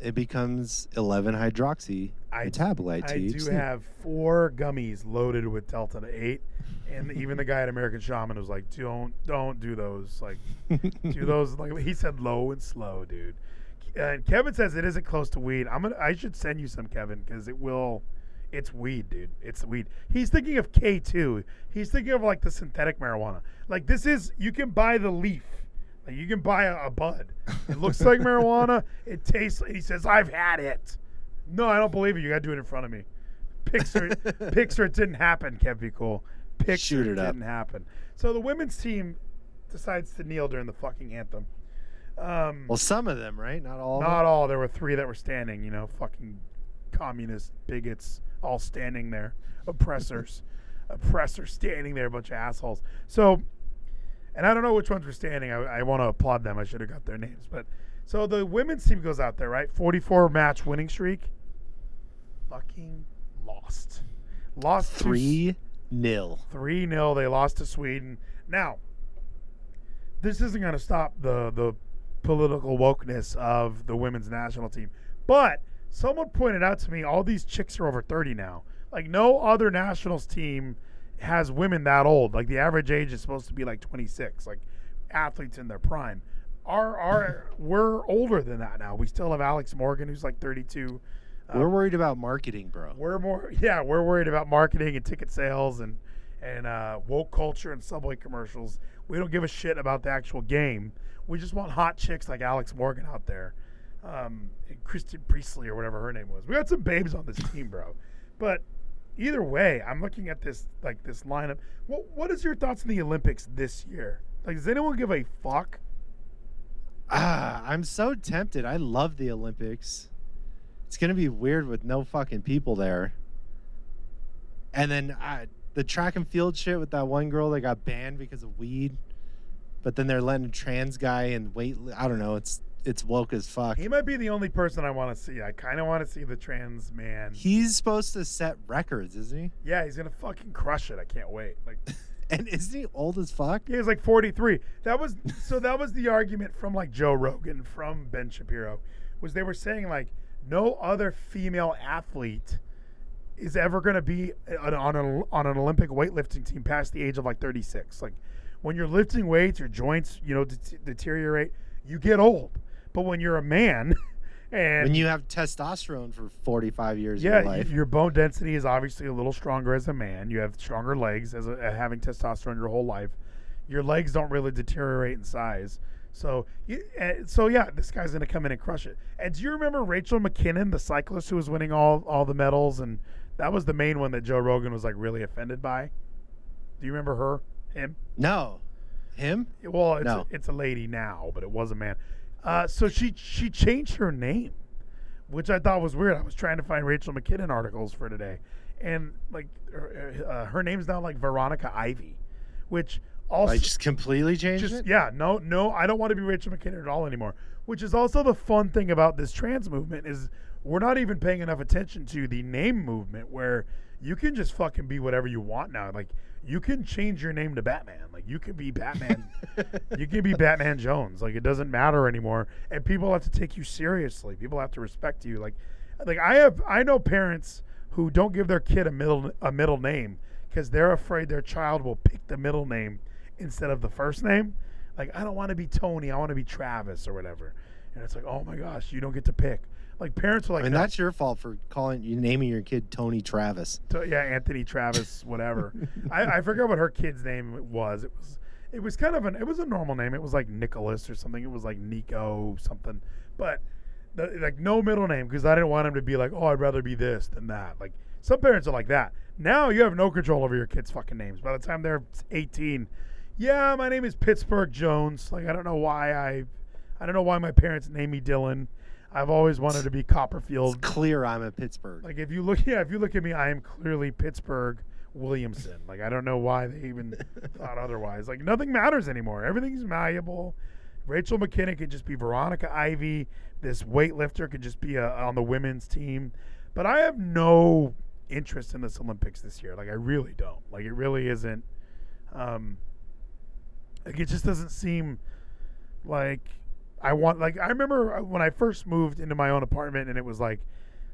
S2: it becomes 11 hydroxy metabolite
S1: I do have four gummies loaded with Delta Eight, and even the guy at American Shaman was like, "Don't, don't do those. Like, do those." Like he said, low and slow, dude. And Kevin says it isn't close to weed. I'm gonna. I should send you some, Kevin, because it will. It's weed, dude. It's weed. He's thinking of K two. He's thinking of like the synthetic marijuana. Like this is you can buy the leaf. Like you can buy a, a bud. It looks like marijuana. It tastes. He says, "I've had it." No, I don't believe it. You got to do it in front of me. Pixar, Pixar, it didn't happen. Can't be cool. Pixar
S2: Shoot it up.
S1: didn't happen. So the women's team decides to kneel during the fucking anthem. Um,
S2: Well, some of them, right? Not all.
S1: not all. There were three that were standing. You know, fucking communist bigots all standing there, oppressors, oppressors standing there, a bunch of assholes. So, and I don't know which ones were standing. I, I want to applaud them. I should have got their names. But so the women's team goes out there, right? Forty-four match winning streak. Fucking lost. Lost to-
S2: Three nil.
S1: 3 0. They lost to Sweden. Now, this isn't going to stop the, the political wokeness of the women's national team. But someone pointed out to me all these chicks are over 30 now. Like, no other nationals team has women that old. Like, the average age is supposed to be like 26, like athletes in their prime. Our, our, we're older than that now. We still have Alex Morgan, who's like 32.
S2: We're worried about marketing, bro.
S1: we're more, yeah, we're worried about marketing and ticket sales and and uh, woke culture and subway commercials. We don't give a shit about the actual game. We just want hot chicks like Alex Morgan out there, um, and Kristen Priestley or whatever her name was. We got some babes on this team, bro. But either way, I'm looking at this like this lineup. What what is your thoughts on the Olympics this year? Like, does anyone give a fuck?
S2: Ah, I'm so tempted. I love the Olympics. It's gonna be weird with no fucking people there. And then uh, the track and field shit with that one girl that got banned because of weed, but then they're letting a trans guy and wait. I don't know. It's it's woke as fuck.
S1: He might be the only person I want to see. I kind of want to see the trans man.
S2: He's supposed to set records, isn't he?
S1: Yeah, he's gonna fucking crush it. I can't wait. Like.
S2: And isn't he old as fuck?
S1: Yeah, he's like 43. That was so that was the argument from like Joe Rogan, from Ben Shapiro, was they were saying like no other female athlete is ever going to be on, on, a, on an Olympic weightlifting team past the age of like 36. Like when you're lifting weights, your joints, you know, det- deteriorate, you get old. But when you're a man and
S2: when you have testosterone for 45 years
S1: yeah,
S2: of your life.
S1: your bone density is obviously a little stronger as a man. You have stronger legs as a, having testosterone your whole life. Your legs don't really deteriorate in size. So, you, uh, so yeah, this guy's gonna come in and crush it. And do you remember Rachel McKinnon, the cyclist who was winning all all the medals, and that was the main one that Joe Rogan was like really offended by? Do you remember her? Him?
S2: No, him?
S1: Well, it's
S2: No.
S1: a, it's a lady now, but it was a man. Uh, so she she changed her name, which I thought was weird. I was trying to find Rachel McKinnon articles for today, and like her, uh, her name's now like Veronica Ivy, which also
S2: Like just completely changed
S1: just
S2: it?
S1: yeah no no I don't want to be Rachel McKinnon at all anymore. Which is also the fun thing about this trans movement is we're not even paying enough attention to the name movement where you can just fucking be whatever you want now. Like you can change your name to Batman. Like you can be Batman. you can be Batman Jones. Like it doesn't matter anymore. And people have to take you seriously. People have to respect you. Like like I have I know parents who don't give their kid a middle a middle name because they're afraid their child will pick the middle name instead of the first name. Like I don't want to be Tony. I want to be Travis or whatever. And it's like, oh my gosh, you don't get to pick. Like parents are like,
S2: I mean,
S1: "No."
S2: that's your fault for calling you naming your kid Tony Travis.
S1: So, yeah, Anthony Travis, whatever. I, I forget what her kid's name was. It was it was kind of an it was a normal name. It was like Nicholas or something. It was like Nico something. But the, like no middle name because I didn't want him to be like, oh, I'd rather be this than that. Like some parents are like that. Now you have no control over your kids' fucking names. By the time they're 18, yeah, my name is Pittsburgh Jones. Like I don't know why I, I don't know why my parents named me Dylan. I've always wanted to be Copperfield.
S2: It's clear I'm a Pittsburgh.
S1: Like if you look, yeah, if you look at me, I am clearly Pittsburgh Williamson. Like I don't know why they even thought otherwise. Like nothing matters anymore. Everything's malleable. Rachel McKinnon could just be Veronica Ivy. This weightlifter could just be a, on the women's team. But I have no interest in this Olympics this year. Like I really don't. Like it really isn't. Um, like it just doesn't seem like I want. Like I remember uh, when I first moved into my own apartment, and it was like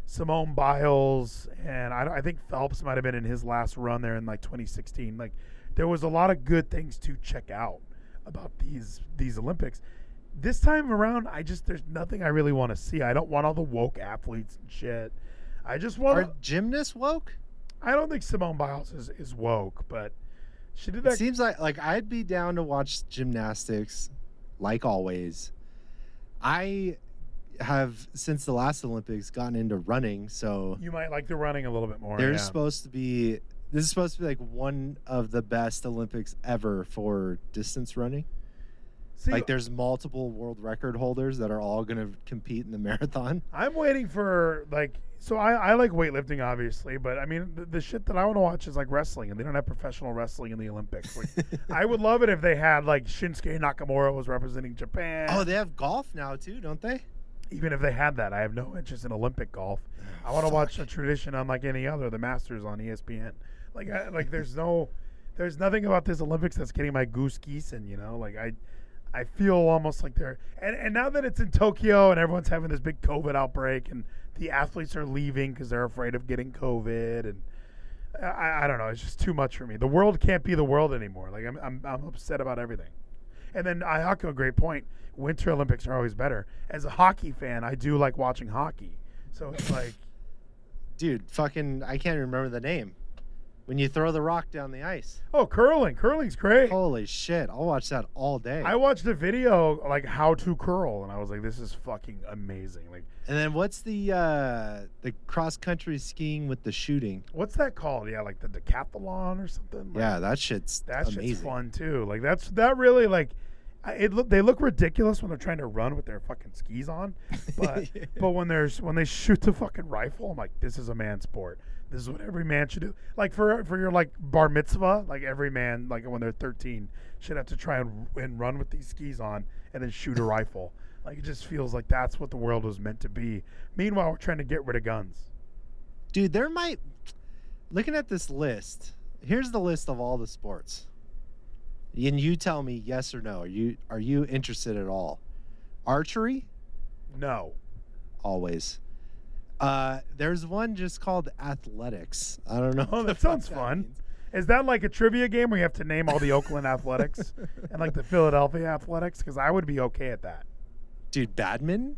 S1: Simone Biles, and I, I think Phelps might have been in his last run there in like 2016. Like there was a lot of good things to check out about these these Olympics. This time around, I just there's nothing I really want to see. I don't want all the woke athletes and shit. I just want
S2: Are gymnasts woke?
S1: I don't think Simone Biles is, is woke, but she did
S2: It seems like like I'd be down to watch gymnastics, like always. I have since the last Olympics gotten into running, so
S1: you might like the running a little bit more.
S2: there's
S1: yeah.
S2: supposed to be this is supposed to be like one of the best Olympics ever for distance running.
S1: See,
S2: like there's multiple world record holders that are all going to compete in the marathon.
S1: I'm waiting for like. So I, I like weightlifting, obviously, but I mean the, the shit that I want to watch is like wrestling, and they don't have professional wrestling in the Olympics. Like, I would love it if they had like Shinsuke Nakamura was representing Japan.
S2: Oh, they have golf now too, don't they?
S1: Even if they had that, I have no interest in Olympic golf. I want to watch a tradition unlike any other, the Masters on ESPN. Like, I, like there's no, there's nothing about this Olympics that's getting my goose geese, and you know, like I, I feel almost like they're and and now that it's in Tokyo and everyone's having this big COVID outbreak and the athletes are leaving because they're afraid of getting COVID and. I, I don't know. It's just too much for me. The world can't be the world anymore. Like I'm, I'm, I'm upset about everything. And then I Ayako, a great point. Winter Olympics are always better. As a hockey fan, I do like watching hockey. So it's like,
S2: Dude, fucking I can't remember the name. When you throw the rock down the ice.
S1: oh, curling. Curling's great.
S2: Holy shit. I'll watch that all day.
S1: I watched a video like how to curl, and I was like, this is fucking amazing. Like,
S2: and then what's the uh the cross country skiing with the shooting?
S1: what's that called? Yeah, like the decathlon or something. Like,
S2: Yeah, that shit's
S1: that
S2: amazing.
S1: shit's fun too. Like that's that really like. It look, they look ridiculous when they're trying to run with their fucking skis on, but but when there's when they shoot the fucking rifle, I'm like, this is a man sport. This is what every man should do. Like for for your like bar mitzvah, like every man like when they're 13 should have to try and, and run with these skis on and then shoot a rifle. Like it just feels like that's what the world was meant to be. Meanwhile, we're trying to get rid of guns.
S2: Dude, there might looking at this list. Here's the list of all the sports. And you tell me yes or no. Are you are you interested at all? Archery?
S1: No.
S2: Always. Uh, there's one just called athletics. I don't know.
S1: Oh, that sounds fun. Is that like a trivia game where you have to name all the Oakland Athletics and like the Philadelphia Athletics? Because I would be okay at that.
S2: Dude, badminton?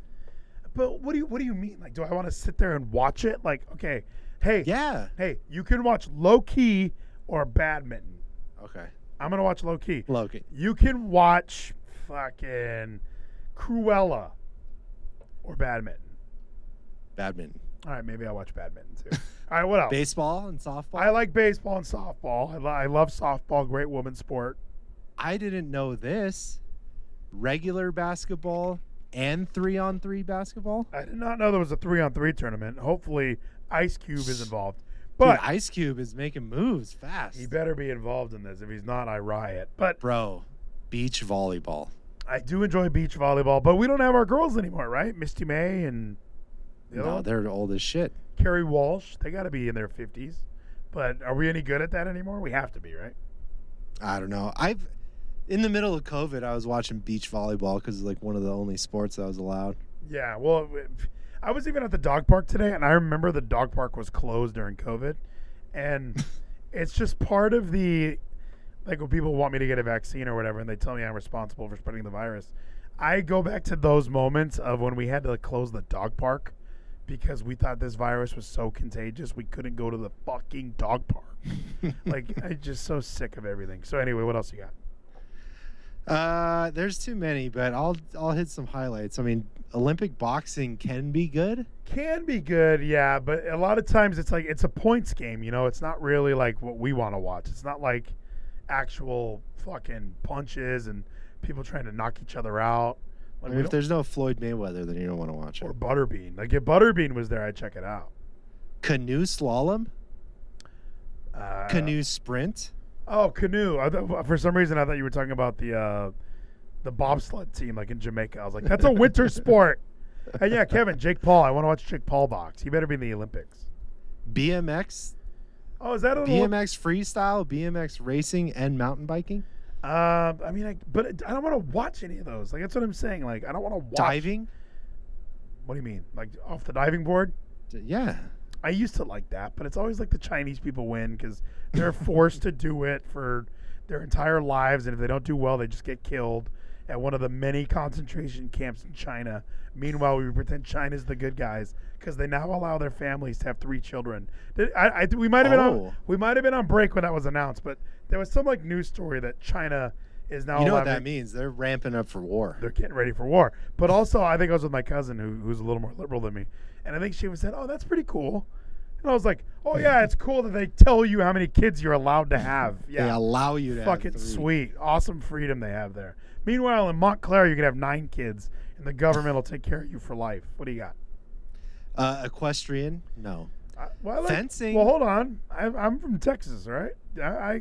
S1: But what do you what do you mean? Like, do I want to sit there and watch it? Like, okay, hey,
S2: Yeah.
S1: hey, you can watch Loki or badminton.
S2: Okay.
S1: I'm gonna watch Loki. Low key. You can watch fucking Cruella or badminton.
S2: Badminton.
S1: All right, maybe I'll watch badminton too. All right, what else?
S2: Baseball and softball?
S1: I like baseball and softball. I, lo- I love softball. Great women's sport.
S2: I didn't know this. Regular basketball and three on three basketball?
S1: I did not know there was a three on three tournament. Hopefully, Ice Cube is involved.
S2: But
S1: But
S2: Ice Cube is making moves fast.
S1: he better be involved in this. If he's not, I riot. But
S2: Bro, beach volleyball.
S1: I do enjoy beach volleyball. But we don't have our girls anymore, right? Misty May and the
S2: No,
S1: one?
S2: they're old as shit.
S1: Kerri Walsh. They got to be in their fifties. But are we any good at that anymore? We have to be, right?
S2: I don't know. I've in the middle of COVID, I was watching beach volleyball because it's like one of the only sports that was allowed.
S1: Yeah, well, I was even at the dog park today, and I remember the dog park was closed during COVID, and it's just part of the like when people want me to get a vaccine or whatever, and they tell me I'm responsible for spreading the virus. I go back to those moments of when we had to close the dog park because we thought this virus was so contagious we couldn't go to the fucking dog park. like I'm just so sick of everything. So anyway, what else you got?
S2: Uh, there's too many, but I'll I'll hit some highlights. I mean, Olympic boxing can be good.
S1: can be good, yeah, but a lot of times it's like it's a points game, you know. It's not really like what we want to watch. It's not like actual fucking punches and people trying to knock each other out.
S2: I mean, if there's no Floyd Mayweather, then you don't want to watch it.
S1: or Butterbean. Like if Butterbean was there, I'd check it out.
S2: Canoe slalom,
S1: Uh,
S2: canoe sprint.
S1: Oh, canoe. I thought, for some reason, I thought you were talking about the uh, the bobsled team, like in Jamaica. I was like, that's a winter sport. And yeah, Kevin, Jake Paul. I want to watch Jake Paul box. He better be in the Olympics.
S2: BMX,
S1: Oh, is that an
S2: BMX freestyle, BMX racing, and mountain biking.
S1: Uh, I mean, I, but I don't want to watch any of those. Like that's what I'm saying. Like I don't want to watch
S2: Diving,
S1: What do you mean? Like off the diving board?
S2: Yeah.
S1: I used to like that, but it's always like the Chinese people win because they're forced to do it for their entire lives, and if they don't do well, they just get killed. at one of the many concentration camps in China. Meanwhile, we pretend China's the good guys because they now allow their families to have three children. I, I, we might have been on
S2: Oh.
S1: we might have been on break when that was announced, but there was some like news story that China is now
S2: You know what that means? They're ramping up for war.
S1: they're getting ready for war. But also, I think I was with my cousin who, who's a little more liberal than me, and I think she was said, "Oh, that's pretty cool." And I was like, "Oh yeah, it's cool that they tell you how many kids you're allowed to have." Yeah,
S2: They allow you to have
S1: fucking sweet, awesome freedom they have there. Meanwhile, in Montclair, you can have nine kids, and the government will take care of you for life. What do you got?
S2: Uh, equestrian? No.
S1: I, well, I like-
S2: Fencing?
S1: Well, hold on. I, I'm from Texas, right? I, I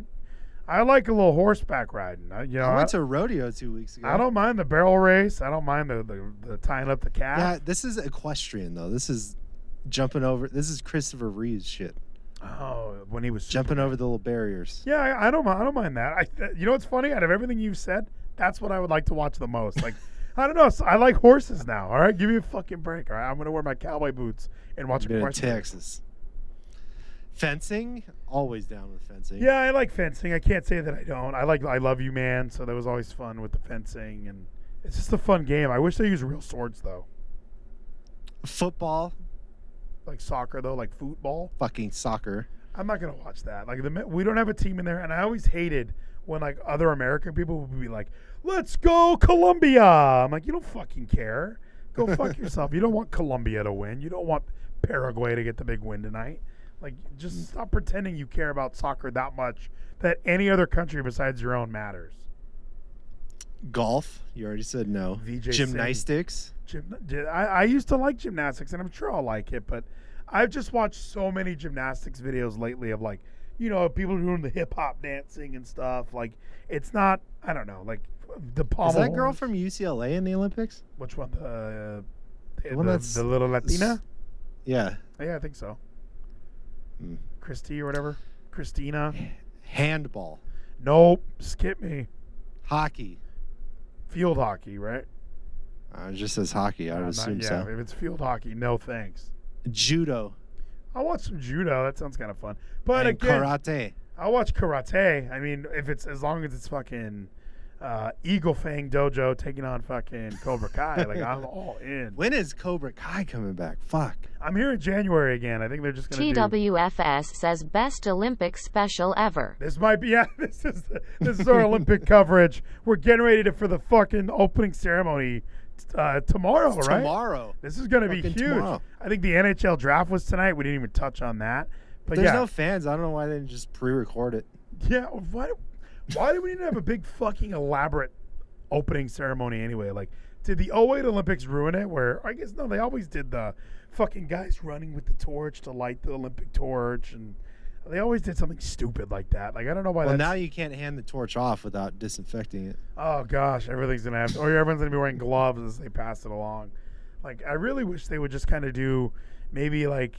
S1: I like a little horseback riding. I, you know,
S2: I went to a rodeo two weeks ago.
S1: I don't mind the barrel race. I don't mind the, the, the tying up the calf.
S2: Yeah, this is equestrian though. This is jumping over. This is Christopher Reeves shit.
S1: Oh, when he was
S2: jumping over the little barriers.
S1: Yeah, I, I don't mind. I don't mind that. I, you know what's funny? Out of everything you've said, that's what I would like to watch the most. Like, I don't know. I like horses now. All right, give me a fucking break. All right, I'm gonna wear my cowboy boots and watch
S2: Been in
S1: equestrian.
S2: Texas. Fencing? Always down with fencing.
S1: Yeah, I like fencing. I can't say that I don't. I like I love you, man. So that was always fun with the fencing, and it's just a fun game. I wish they used real swords though,
S2: Football?
S1: like soccer though, like football.
S2: Fucking soccer.
S1: I'm not gonna watch that. Like the we don't have a team in there, and I always hated when like other American people would be like, "Let's go Colombia." I'm like, you don't fucking care. Go fuck yourself. You don't want Colombia to win. You don't want Paraguay to get the big win tonight. Like, just stop pretending you care about soccer that much that any other country besides your own matters.
S2: Golf? You already said no.
S1: VJ
S2: Gymnastics?
S1: Gym, I, I used to like gymnastics, and I'm sure I'll like it, but I've just watched so many gymnastics videos lately of like, you know, people doing the hip hop dancing and stuff. Like, it's not, I don't know, like the pommel.
S2: Is that girl
S1: horns.
S2: from UCLA in the Olympics?
S1: Which one? The, uh, the,
S2: The one that's
S1: the little Latina?
S2: Yeah.
S1: Yeah, I think so.
S2: Hmm.
S1: Christy or whatever. Christina.
S2: Handball.
S1: Nope. Skip me.
S2: Hockey.
S1: Field hockey, right?
S2: Uh, it just says hockey. I would assume
S1: yeah,
S2: so.
S1: if it's field hockey, no thanks.
S2: Judo.
S1: I'll watch some judo. That sounds kind of fun. But
S2: and
S1: again,
S2: karate.
S1: I'll watch karate. I mean, if it's as long as it's fucking uh, Eagle Fang Dojo taking on fucking Cobra Kai, like I'm all in.
S2: When is Cobra Kai coming back? Fuck.
S1: I'm here in January again. I think they're just gonna do.
S4: TWFS says best Olympic special ever.
S1: This might be yeah. This is this is our Olympic coverage. We're getting ready to for the fucking opening ceremony uh, tomorrow, right?
S2: Tomorrow.
S1: This is going to be
S2: Fucking
S1: huge.
S2: tomorrow.
S1: I think the NHL draft was tonight. We didn't even touch on that. But
S2: There's
S1: yeah,
S2: no fans. I don't know why they didn't just pre-record it.
S1: yeah. Why? Why do we need to have a big fucking elaborate opening ceremony anyway? Like, did the 08 Olympics ruin it? Where I guess no, they always did the fucking guys running with the torch to light the Olympic torch, and they always did something stupid like that. Like I don't know why.
S2: Well,
S1: that's,
S2: now you can't hand the torch off without disinfecting it.
S1: Oh gosh, everything's gonna have, or everyone's gonna be wearing gloves as they pass it along. Like I really wish they would just kind of do maybe like,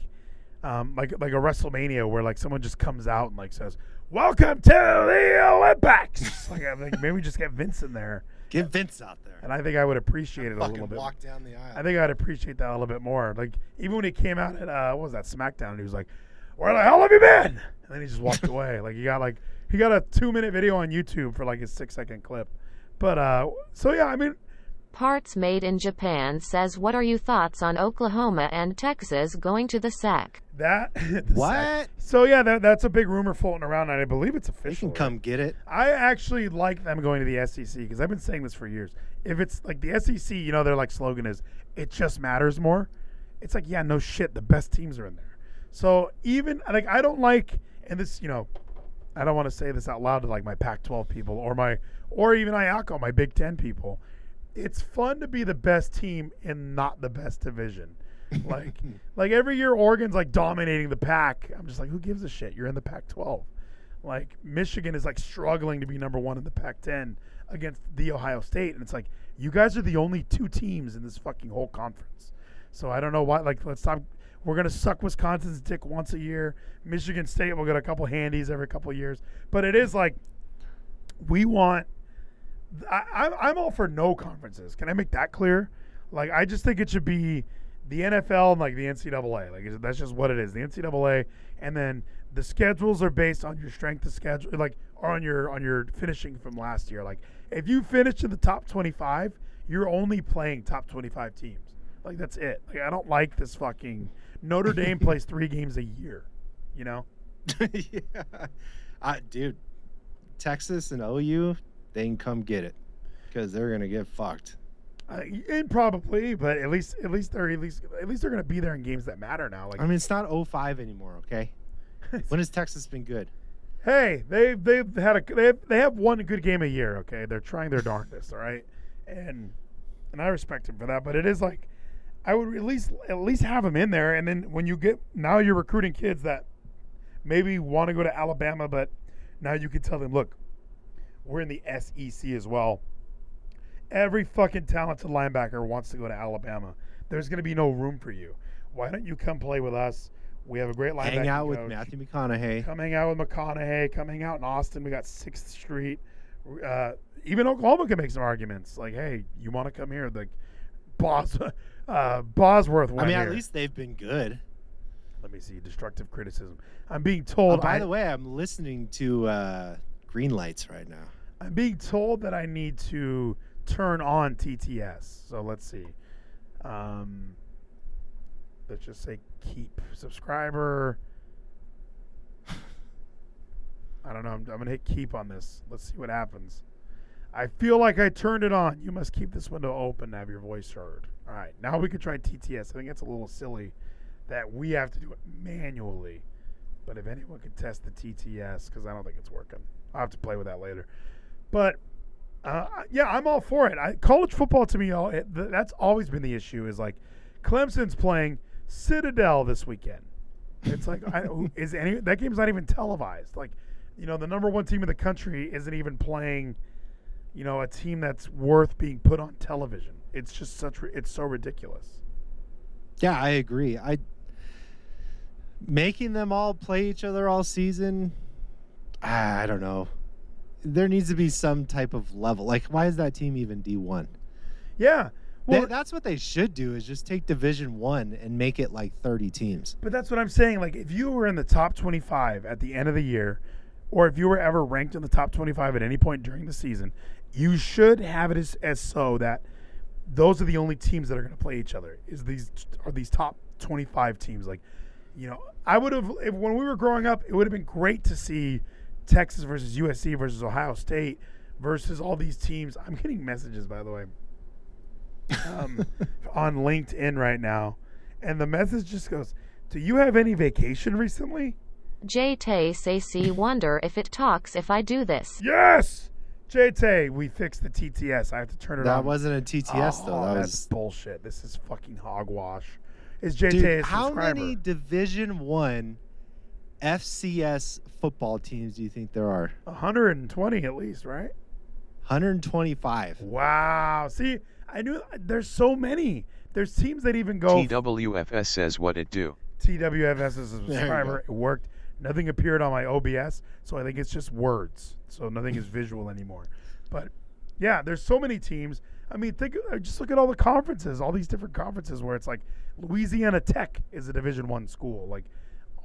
S1: um, like like a WrestleMania where like someone just comes out and like says, "Welcome to the Olympics." like, I think maybe just get Vince in there,
S2: Get Vince out there.
S1: and I think I would appreciate it a little bit.
S2: walk down the aisle.
S1: I think I'd appreciate that a little bit more. Like even when he came out at uh, what was that SmackDown, and he was like, "Where the hell have you been?" And then he just walked away. Like he got like he got a two minute video on YouTube for like his six second clip. But uh, so yeah, I mean,
S4: Parts Made in Japan says what are your thoughts on Oklahoma and Texas going to the SEC?
S1: that the
S2: What?
S1: sec- So yeah, that, that's a big rumor floating around, and I believe it's
S2: They
S1: official.
S2: can come get it.
S1: I actually like them going to the SEC because I've been saying this for years. If it's like the SEC, you know, their like slogan is "It just matters more." It's like, yeah, no shit, the best teams are in there. So even like I don't like, and this, you know, I don't want to say this out loud to like my Pac-12 people or my or even Ayako, my Big Ten people. It's fun to be the best team in not the best division. Like, like every year, Oregon's like dominating the pack. I'm just like, who gives a shit? You're in the Pac-12. Like Michigan is like struggling to be number one in the Pac-10 against the Ohio State, and it's like you guys are the only two teams in this fucking whole conference. So I don't know why. Like, let's stop. We're gonna suck Wisconsin's dick once a year. Michigan State will get a couple handies every couple years, but it is like we want. I, I'm I'm all for no conferences. Can I make that clear? Like, I just think it should be the NFL and like the NCAA. Like that's just what it is. The NCAA, and then the schedules are based on your strength of schedule, like or on your on your finishing from last year. Like if you finish in the top twenty five, you're only playing top twenty five teams. Like that's it. Like I don't like this fucking Notre Dame plays three games a year. You know.
S2: yeah. Uh, dude, Texas and OU, they can come get it because they're gonna get fucked.
S1: Uh, and probably, but at least at least they're at least at least they're gonna be there in games that matter now. Like
S2: I mean, it's not 05 anymore, okay? when has Texas been good?
S1: hey, they've they've had a they have, they have one good game a year. Okay, they're trying their darndest. All right, and and I respect him for that. But it is like I would at least at least have him in there. And then when you get now you're recruiting kids that maybe want to go to Alabama, but now you can tell them, look, we're in the SEC as well. Every fucking talented linebacker wants to go to Alabama. There's going to be no room for you. Why don't you come play with us? We have a great linebacker.
S2: Hang out with. Matthew McConaughey.
S1: Come hang out with McConaughey. Come hang out in Austin. We got Sixth Street. Uh, even Oklahoma can make some arguments. Like, hey, you want to come here? Like, Bos, uh, Bosworth.
S2: I mean,
S1: here.
S2: at least they've been good.
S1: Let me see. Destructive criticism. I'm being
S2: Oh,
S1: told.
S2: by
S1: I,
S2: the way, I'm listening to uh, Greenlights right now.
S1: I'm being told that I need to turn on TTS. So let's see. Um, let's just say keep subscriber. I don't know. I'm, I'm gonna hit keep on this. Let's see what happens. I feel like I turned it on. You must keep this window open to have your voice heard. All right, now we can try TTS. I think it's a little silly that we have to do it manually. But if anyone can test the TTS, because I don't think it's working, I'll have to play with that later. But uh, yeah, I'm all for it. I, college football to me, all it, th- that's always been the issue. Is like Clemson's playing Citadel this weekend. It's like I, is any that game's not even televised. Like you know, the number one team in the country isn't even playing. You know, a team that's worth being put on television. It's just such. It's so ridiculous.
S2: Yeah, I agree. I making them all play each other all season. ah, I don't know. There needs to be some type of level. Like, why is that team even D one?
S1: Yeah. Well,
S2: that's what they should do. Is just take Division One and make it like thirty teams.
S1: But that's what I'm saying. Like, if you were in the top 25 at the end of the year, or if you were ever ranked in the top 25 at any point during the season, you should have it as, as so that those are the only teams that are going to play each other. Is these are these top 25 teams? Like, you know, I would have if when we were growing up, it would have been great to see Texas versus USC versus Ohio State versus all these teams. I'm getting messages by the way um, on LinkedIn right now, and the message just goes, "Do you have any vacation recently?"
S4: JT Sacy wonder if it talks if I do this.
S1: Yes, JT, we fixed the TTS. I have to turn it
S2: That
S1: on.
S2: That wasn't a TTS
S1: oh,
S2: though. That
S1: that's
S2: was
S1: bullshit. This is fucking hogwash. Is JT
S2: Dude,
S1: a
S2: how many Division One FCS football teams do you think there are?
S1: 120 at least, right?
S2: 125.
S1: Wow. See, I knew there's so many. There's teams that even go
S13: TWFS says what it do.
S1: TWFS as a subscriber. It worked. Nothing appeared on my OBS, so I think it's just words. So nothing is visual anymore. But yeah, there's so many teams. I mean, think uh, just look at all the conferences, all these different conferences where it's like Louisiana Tech is a Division One school. Like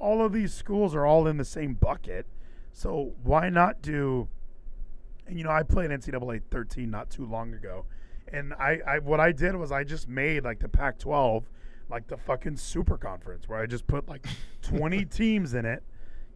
S1: all of these schools are all in the same bucket. So why not do? And you know, I played NCAA 13 not too long ago, and I, I what I did was I just made like the Pac-12 like the fucking super conference where I just put like 20 teams in it.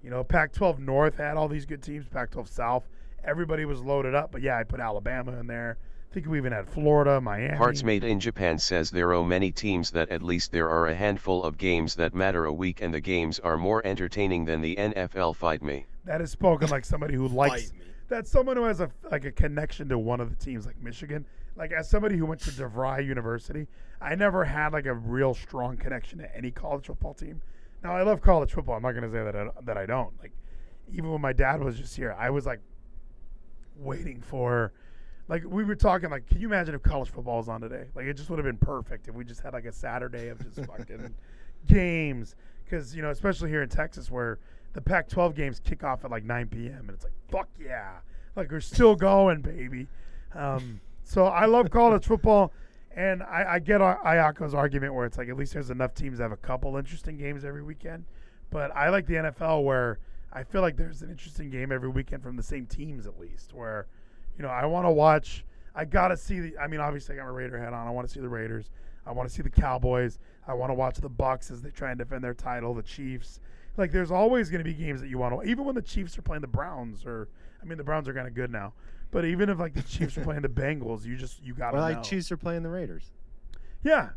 S1: You know, Pac-12 North had all these good teams. Pac-12 South, everybody was loaded up. But yeah, I put Alabama in there. I think we even had Florida, Miami.
S13: Hearts Made in Japan says there are many teams that at least there are a handful of games that matter a week and the games are more entertaining than the NFL fight me.
S1: That is spoken like somebody who likes. That's someone who has a like a connection to one of the teams, like Michigan. Like as somebody who went to DeVry University, I never had like a real strong connection to any college football team. Now I love college football. I'm not going to say that I, that I don't. Like even when my dad was just here, I was like waiting for. Like we were talking, like, can you imagine if college football was on today? Like, it just would have been perfect if we just had like a Saturday of just fucking games. Because you know, especially here in Texas, where the Pac-12 games kick off at like 9 p.m. and it's like, fuck yeah, like we're still going, baby. Um, so I love college football, And I, I get Ayako's argument where it's like at least there's enough teams that have a couple interesting games every weekend. But I like the NFL where I feel like there's an interesting game every weekend from the same teams at least. Where, you know, I want to watch. I gotta see the. I mean, obviously I got my Raider hat on. I want to see the Raiders. I want to see the Cowboys. I want to watch the Bucks as they try and defend their title. The Chiefs. Like, there's always going to be games that you want to. Even when the Chiefs are playing the Browns, or I mean, the Browns are kind of good now. But even if like the Chiefs are playing the Bengals, you just you gotta
S2: Well,
S1: know.
S2: like Chiefs are playing the Raiders.
S1: Yeah,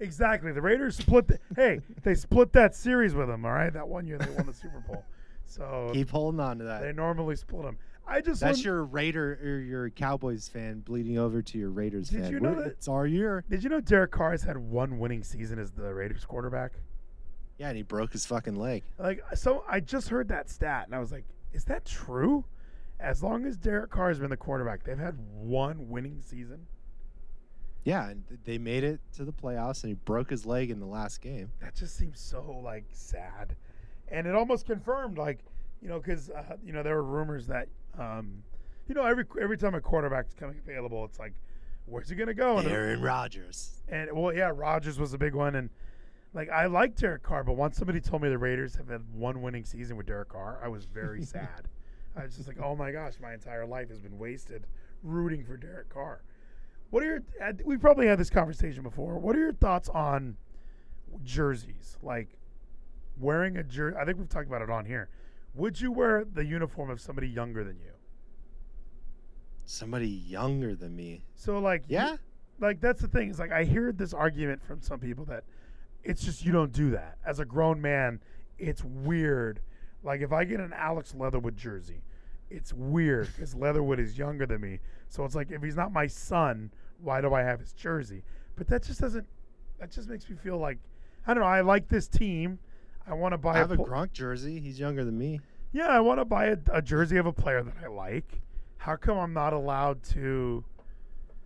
S1: exactly. The Raiders split. The, hey, they split that series with them. All right, that one year they won the Super Bowl. So
S2: Keep holding on to that.
S1: they normally split them. I just
S2: That's your Raider or your Cowboys fan bleeding over to your Raiders
S1: Did
S2: fan.
S1: you know
S2: We're-
S1: that-
S2: it's our year?
S1: Did you know Derek Carr has had one winning season as the Raiders quarterback?
S2: Yeah, and he broke his fucking leg.
S1: Like, so I just heard that stat and I was like, is that true? As long as Derek Carr has been the quarterback, they've had one winning season.
S2: Yeah, and they made it to the playoffs, and he broke his leg in the last game.
S1: That just seems so like sad, and it almost confirmed like you know because uh, you know there were rumors that um, you know every every time a quarterback's coming available, it's like where's he gonna go? And-
S2: Aaron Rodgers.
S1: And well, yeah, Rodgers was a big one, and like I like Derek Carr, but once somebody told me the Raiders have had one winning season with Derek Carr, I was very sad. I was just like, oh my gosh, my entire life has been wasted rooting for Derek Carr. What are your? We probably had this conversation before. What are your thoughts on jerseys? Like wearing a jersey. I think we've talked about it on here. Would you wear the uniform of somebody younger than you?
S2: Somebody younger than me.
S1: So like you-
S2: Yeah.
S1: like that's the thing. Is like I hear this argument from some people that it's just you don't do that. As a grown man, it's weird. Like if I get an Alex Leatherwood jersey, it's weird because Leatherwood is younger than me. So it's like if he's not my son, why do I have his jersey? But that just doesn't. That just makes me feel like I don't know. I like this team. I want to buy
S2: I have a
S1: pl-
S2: Gronk jersey. He's younger than me.
S1: yeah, I want to buy a, a jersey of a player that I like. How come I'm not allowed to?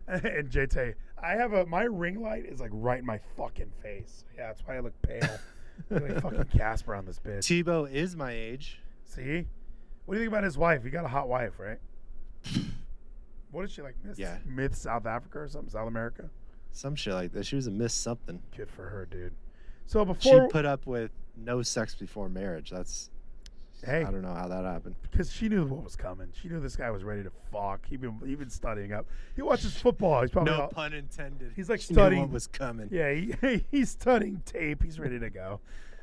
S1: And JT, I have a my ring light is like right in my fucking face. Yeah, that's why I look pale. Like fucking Casper on this bitch.
S2: Tebow is my age.
S1: See, what do you think about his wife? He got a hot wife, right? What is she like? Miss,
S2: Yeah.
S1: Myth South Africa or something? South America?
S2: Some shit like that. She was a miss something.
S1: Good for her, dude. So before She
S2: put up with no sex before marriage. That's.
S1: Hey.
S2: I don't know how that happened.
S1: because she knew what was coming. She knew this guy was ready to fuck. He been he been studying up. He watches football. He's probably
S2: No
S1: all-
S2: pun intended.
S1: He's like
S2: She knew
S1: studying
S2: what was coming.
S1: Yeah, he, he's studying tape. He's ready to go.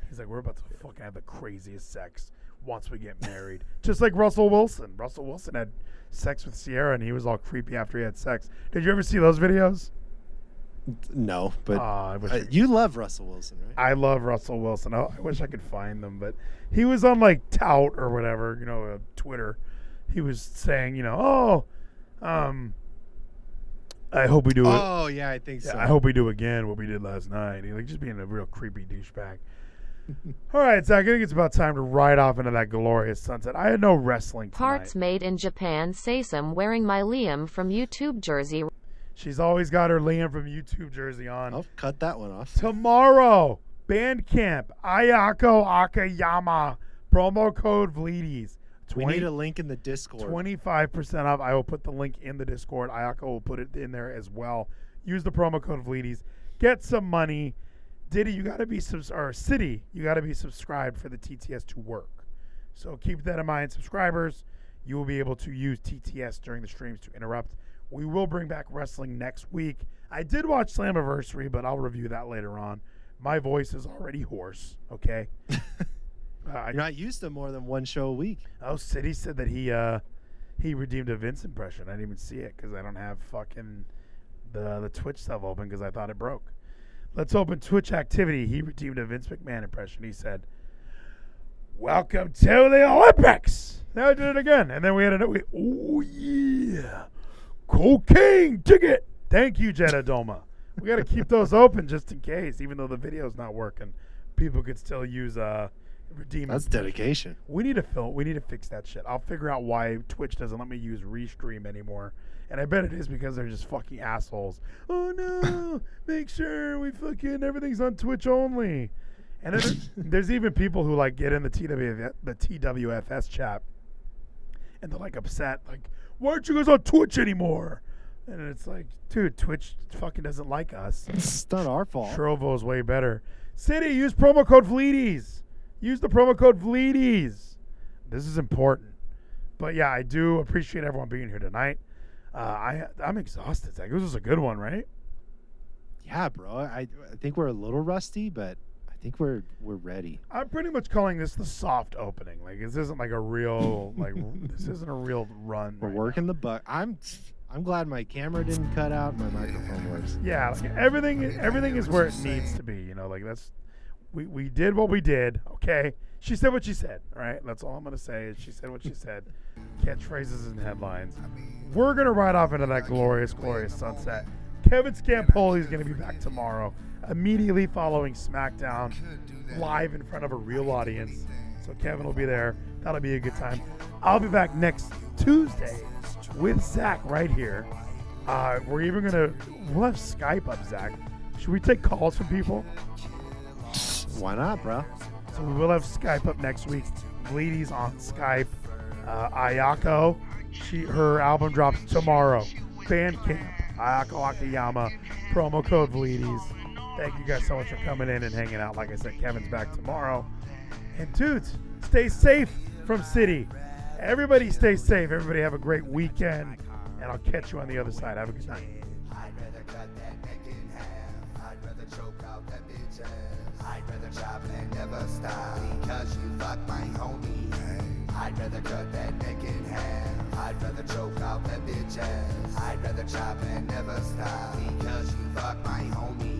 S1: He's like, we're about to fucking have the craziest sex once we get married. Just like Russell Wilson. Russell Wilson had sex with Sierra, and he was all creepy after he had sex. Did you ever see those videos?
S2: No, but
S1: I wish
S2: uh, you love Russell Wilson, right?
S1: I love Russell Wilson. I, I wish I could find them, but he was on like Tout or whatever, you know, uh, Twitter. He was saying, you know, oh, um, I hope we do it.
S2: Oh yeah, I think
S1: Yeah,
S2: so.
S1: I hope we do again what we did last night. He like just being a real creepy douchebag. All right, Zach. I think it's about time to ride off into that glorious sunset. I had no wrestling tonight.
S4: Parts made in Japan. Saysum wearing my Liam from YouTube jersey.
S1: She's always got her Liam from YouTube jersey on.
S2: I'll cut that one off.
S1: Tomorrow, Bandcamp, Ayako Akiyama, promo code Vleeties.
S2: We need a link in the Discord.
S1: 25% off. I will put the link in the Discord. Ayako will put it in there as well. Use the promo code Vleeties. Get some money. Diddy, you got to be subs- or City, you got to be subscribed for the TTS to work. So keep that in mind, subscribers. You will be able to use TTS during the streams to interrupt. We will bring back wrestling next week. I did watch Slammiversary, but I'll review that later on. My voice is already hoarse. Okay. uh,
S2: You're not used to more than one show a week.
S1: Oh, City said that he uh he redeemed a Vince impression. I didn't even see it because I don't have fucking the the Twitch stuff open because I thought it broke. Let's open Twitch activity. He redeemed a Vince McMahon impression. He said, "Welcome to the Olympics." Now I did it again, and then we had a we, oh yeah, cocaine ticket. Thank you, Jeddah Doma. We got to keep those open just in case, even though the video's not working. People could still use uh redeem.
S2: That's dedication.
S1: We need to fill. We need to fix that shit. I'll figure out why Twitch doesn't let me use Restream anymore. And I bet it is because they're just fucking assholes. Oh no! Make sure we fucking everything's on Twitch only. And then there- there's even people who like get in the TWF, the TWFS chat, and they're like upset, like, "Why aren't you guys on Twitch anymore?" And it's like, dude, Twitch fucking doesn't like us.
S2: It's not our fault.
S1: Trovo's way better. City, use promo code Vleeties. Use the promo code Vleeties. This is important. But yeah, I do appreciate everyone being here tonight. Uh, I I'm exhausted. Zach. This was a good one, right?
S2: Yeah, bro. I I think we're a little rusty, but think we're we're ready.
S1: I'm pretty much calling this the soft opening. Like this isn't like a real like this isn't a real run.
S2: We're
S1: right
S2: working the buck. I'm I'm glad my camera didn't cut out. My microphone works.
S1: Yeah, like everything everything is where it needs to be. You know, like that's we we did what we did. Okay, she said what she said. All right, that's all I'm gonna say. Is she said what she said. Catchphrases and headlines. We're gonna ride off into that glorious, glorious sunset. Kevin Scampoli is gonna be back tomorrow, immediately following SmackDown, live in front of a real audience. So Kevin will be there. That'll be a good time. I'll be back next Tuesday with Zach right here. Uh, we're even gonna we'll have Skype up, Zach. Should we take calls from people?
S2: Why not, bro?
S1: So we will have Skype up next week. Ladies on Skype. Uh, Ayako, she her album drops tomorrow. Bandcamp, Ayako Akiyama, promo code Vleeties. Thank you guys so much for coming in and hanging out. Like I said, Kevin's back tomorrow. And dudes, stay safe from City. Everybody stay safe. Everybody have a great weekend. And I'll catch you on the other side. Have a good night.
S14: I'd rather cut that naked hair. I'd rather choke out that bitch. I'd rather chop and never stop because you fuck my homie. I'd rather cut that neck in half. I'd rather choke out that bitch ass. I'd rather chop and never stop because you fuck my homie.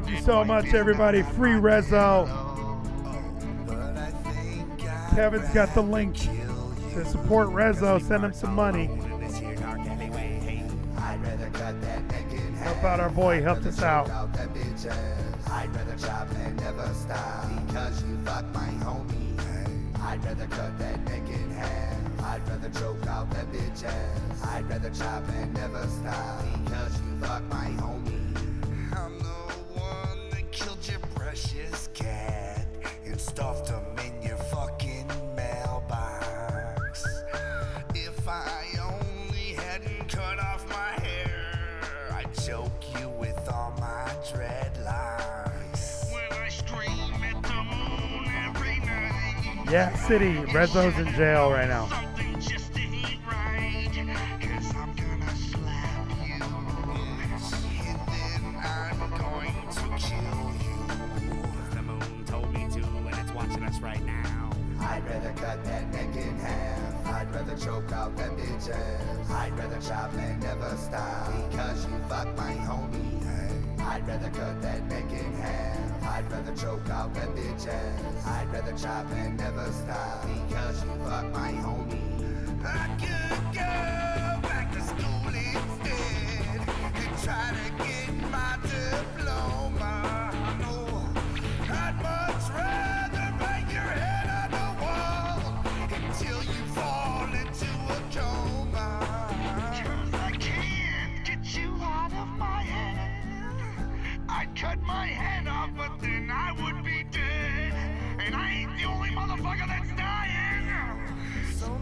S1: Thank you so much, everybody. Free Rezo. Kevin's got the link to support Rezo. Send him some money. Help out our boy. helped us out.
S14: I'd rather chop and never stop because you fuck my homie. I'd rather cut that neck in half. I'd rather choke out that bitch ass. I'd rather chop and never stop because you my homie. I'm the one that killed your precious cat and stuffed him in
S1: Yeah, City. Rezo's in jail right now.
S14: I'd rather chop and never stop because you fuck my homie. I'd rather cut that neck in half. I'd rather choke out that bitch ass. I'd rather chop and never stop because you fuck my homie. I could go back to school instead and try to get my diploma.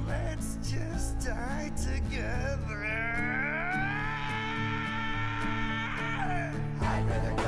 S14: Let's just die together. I'd rather go.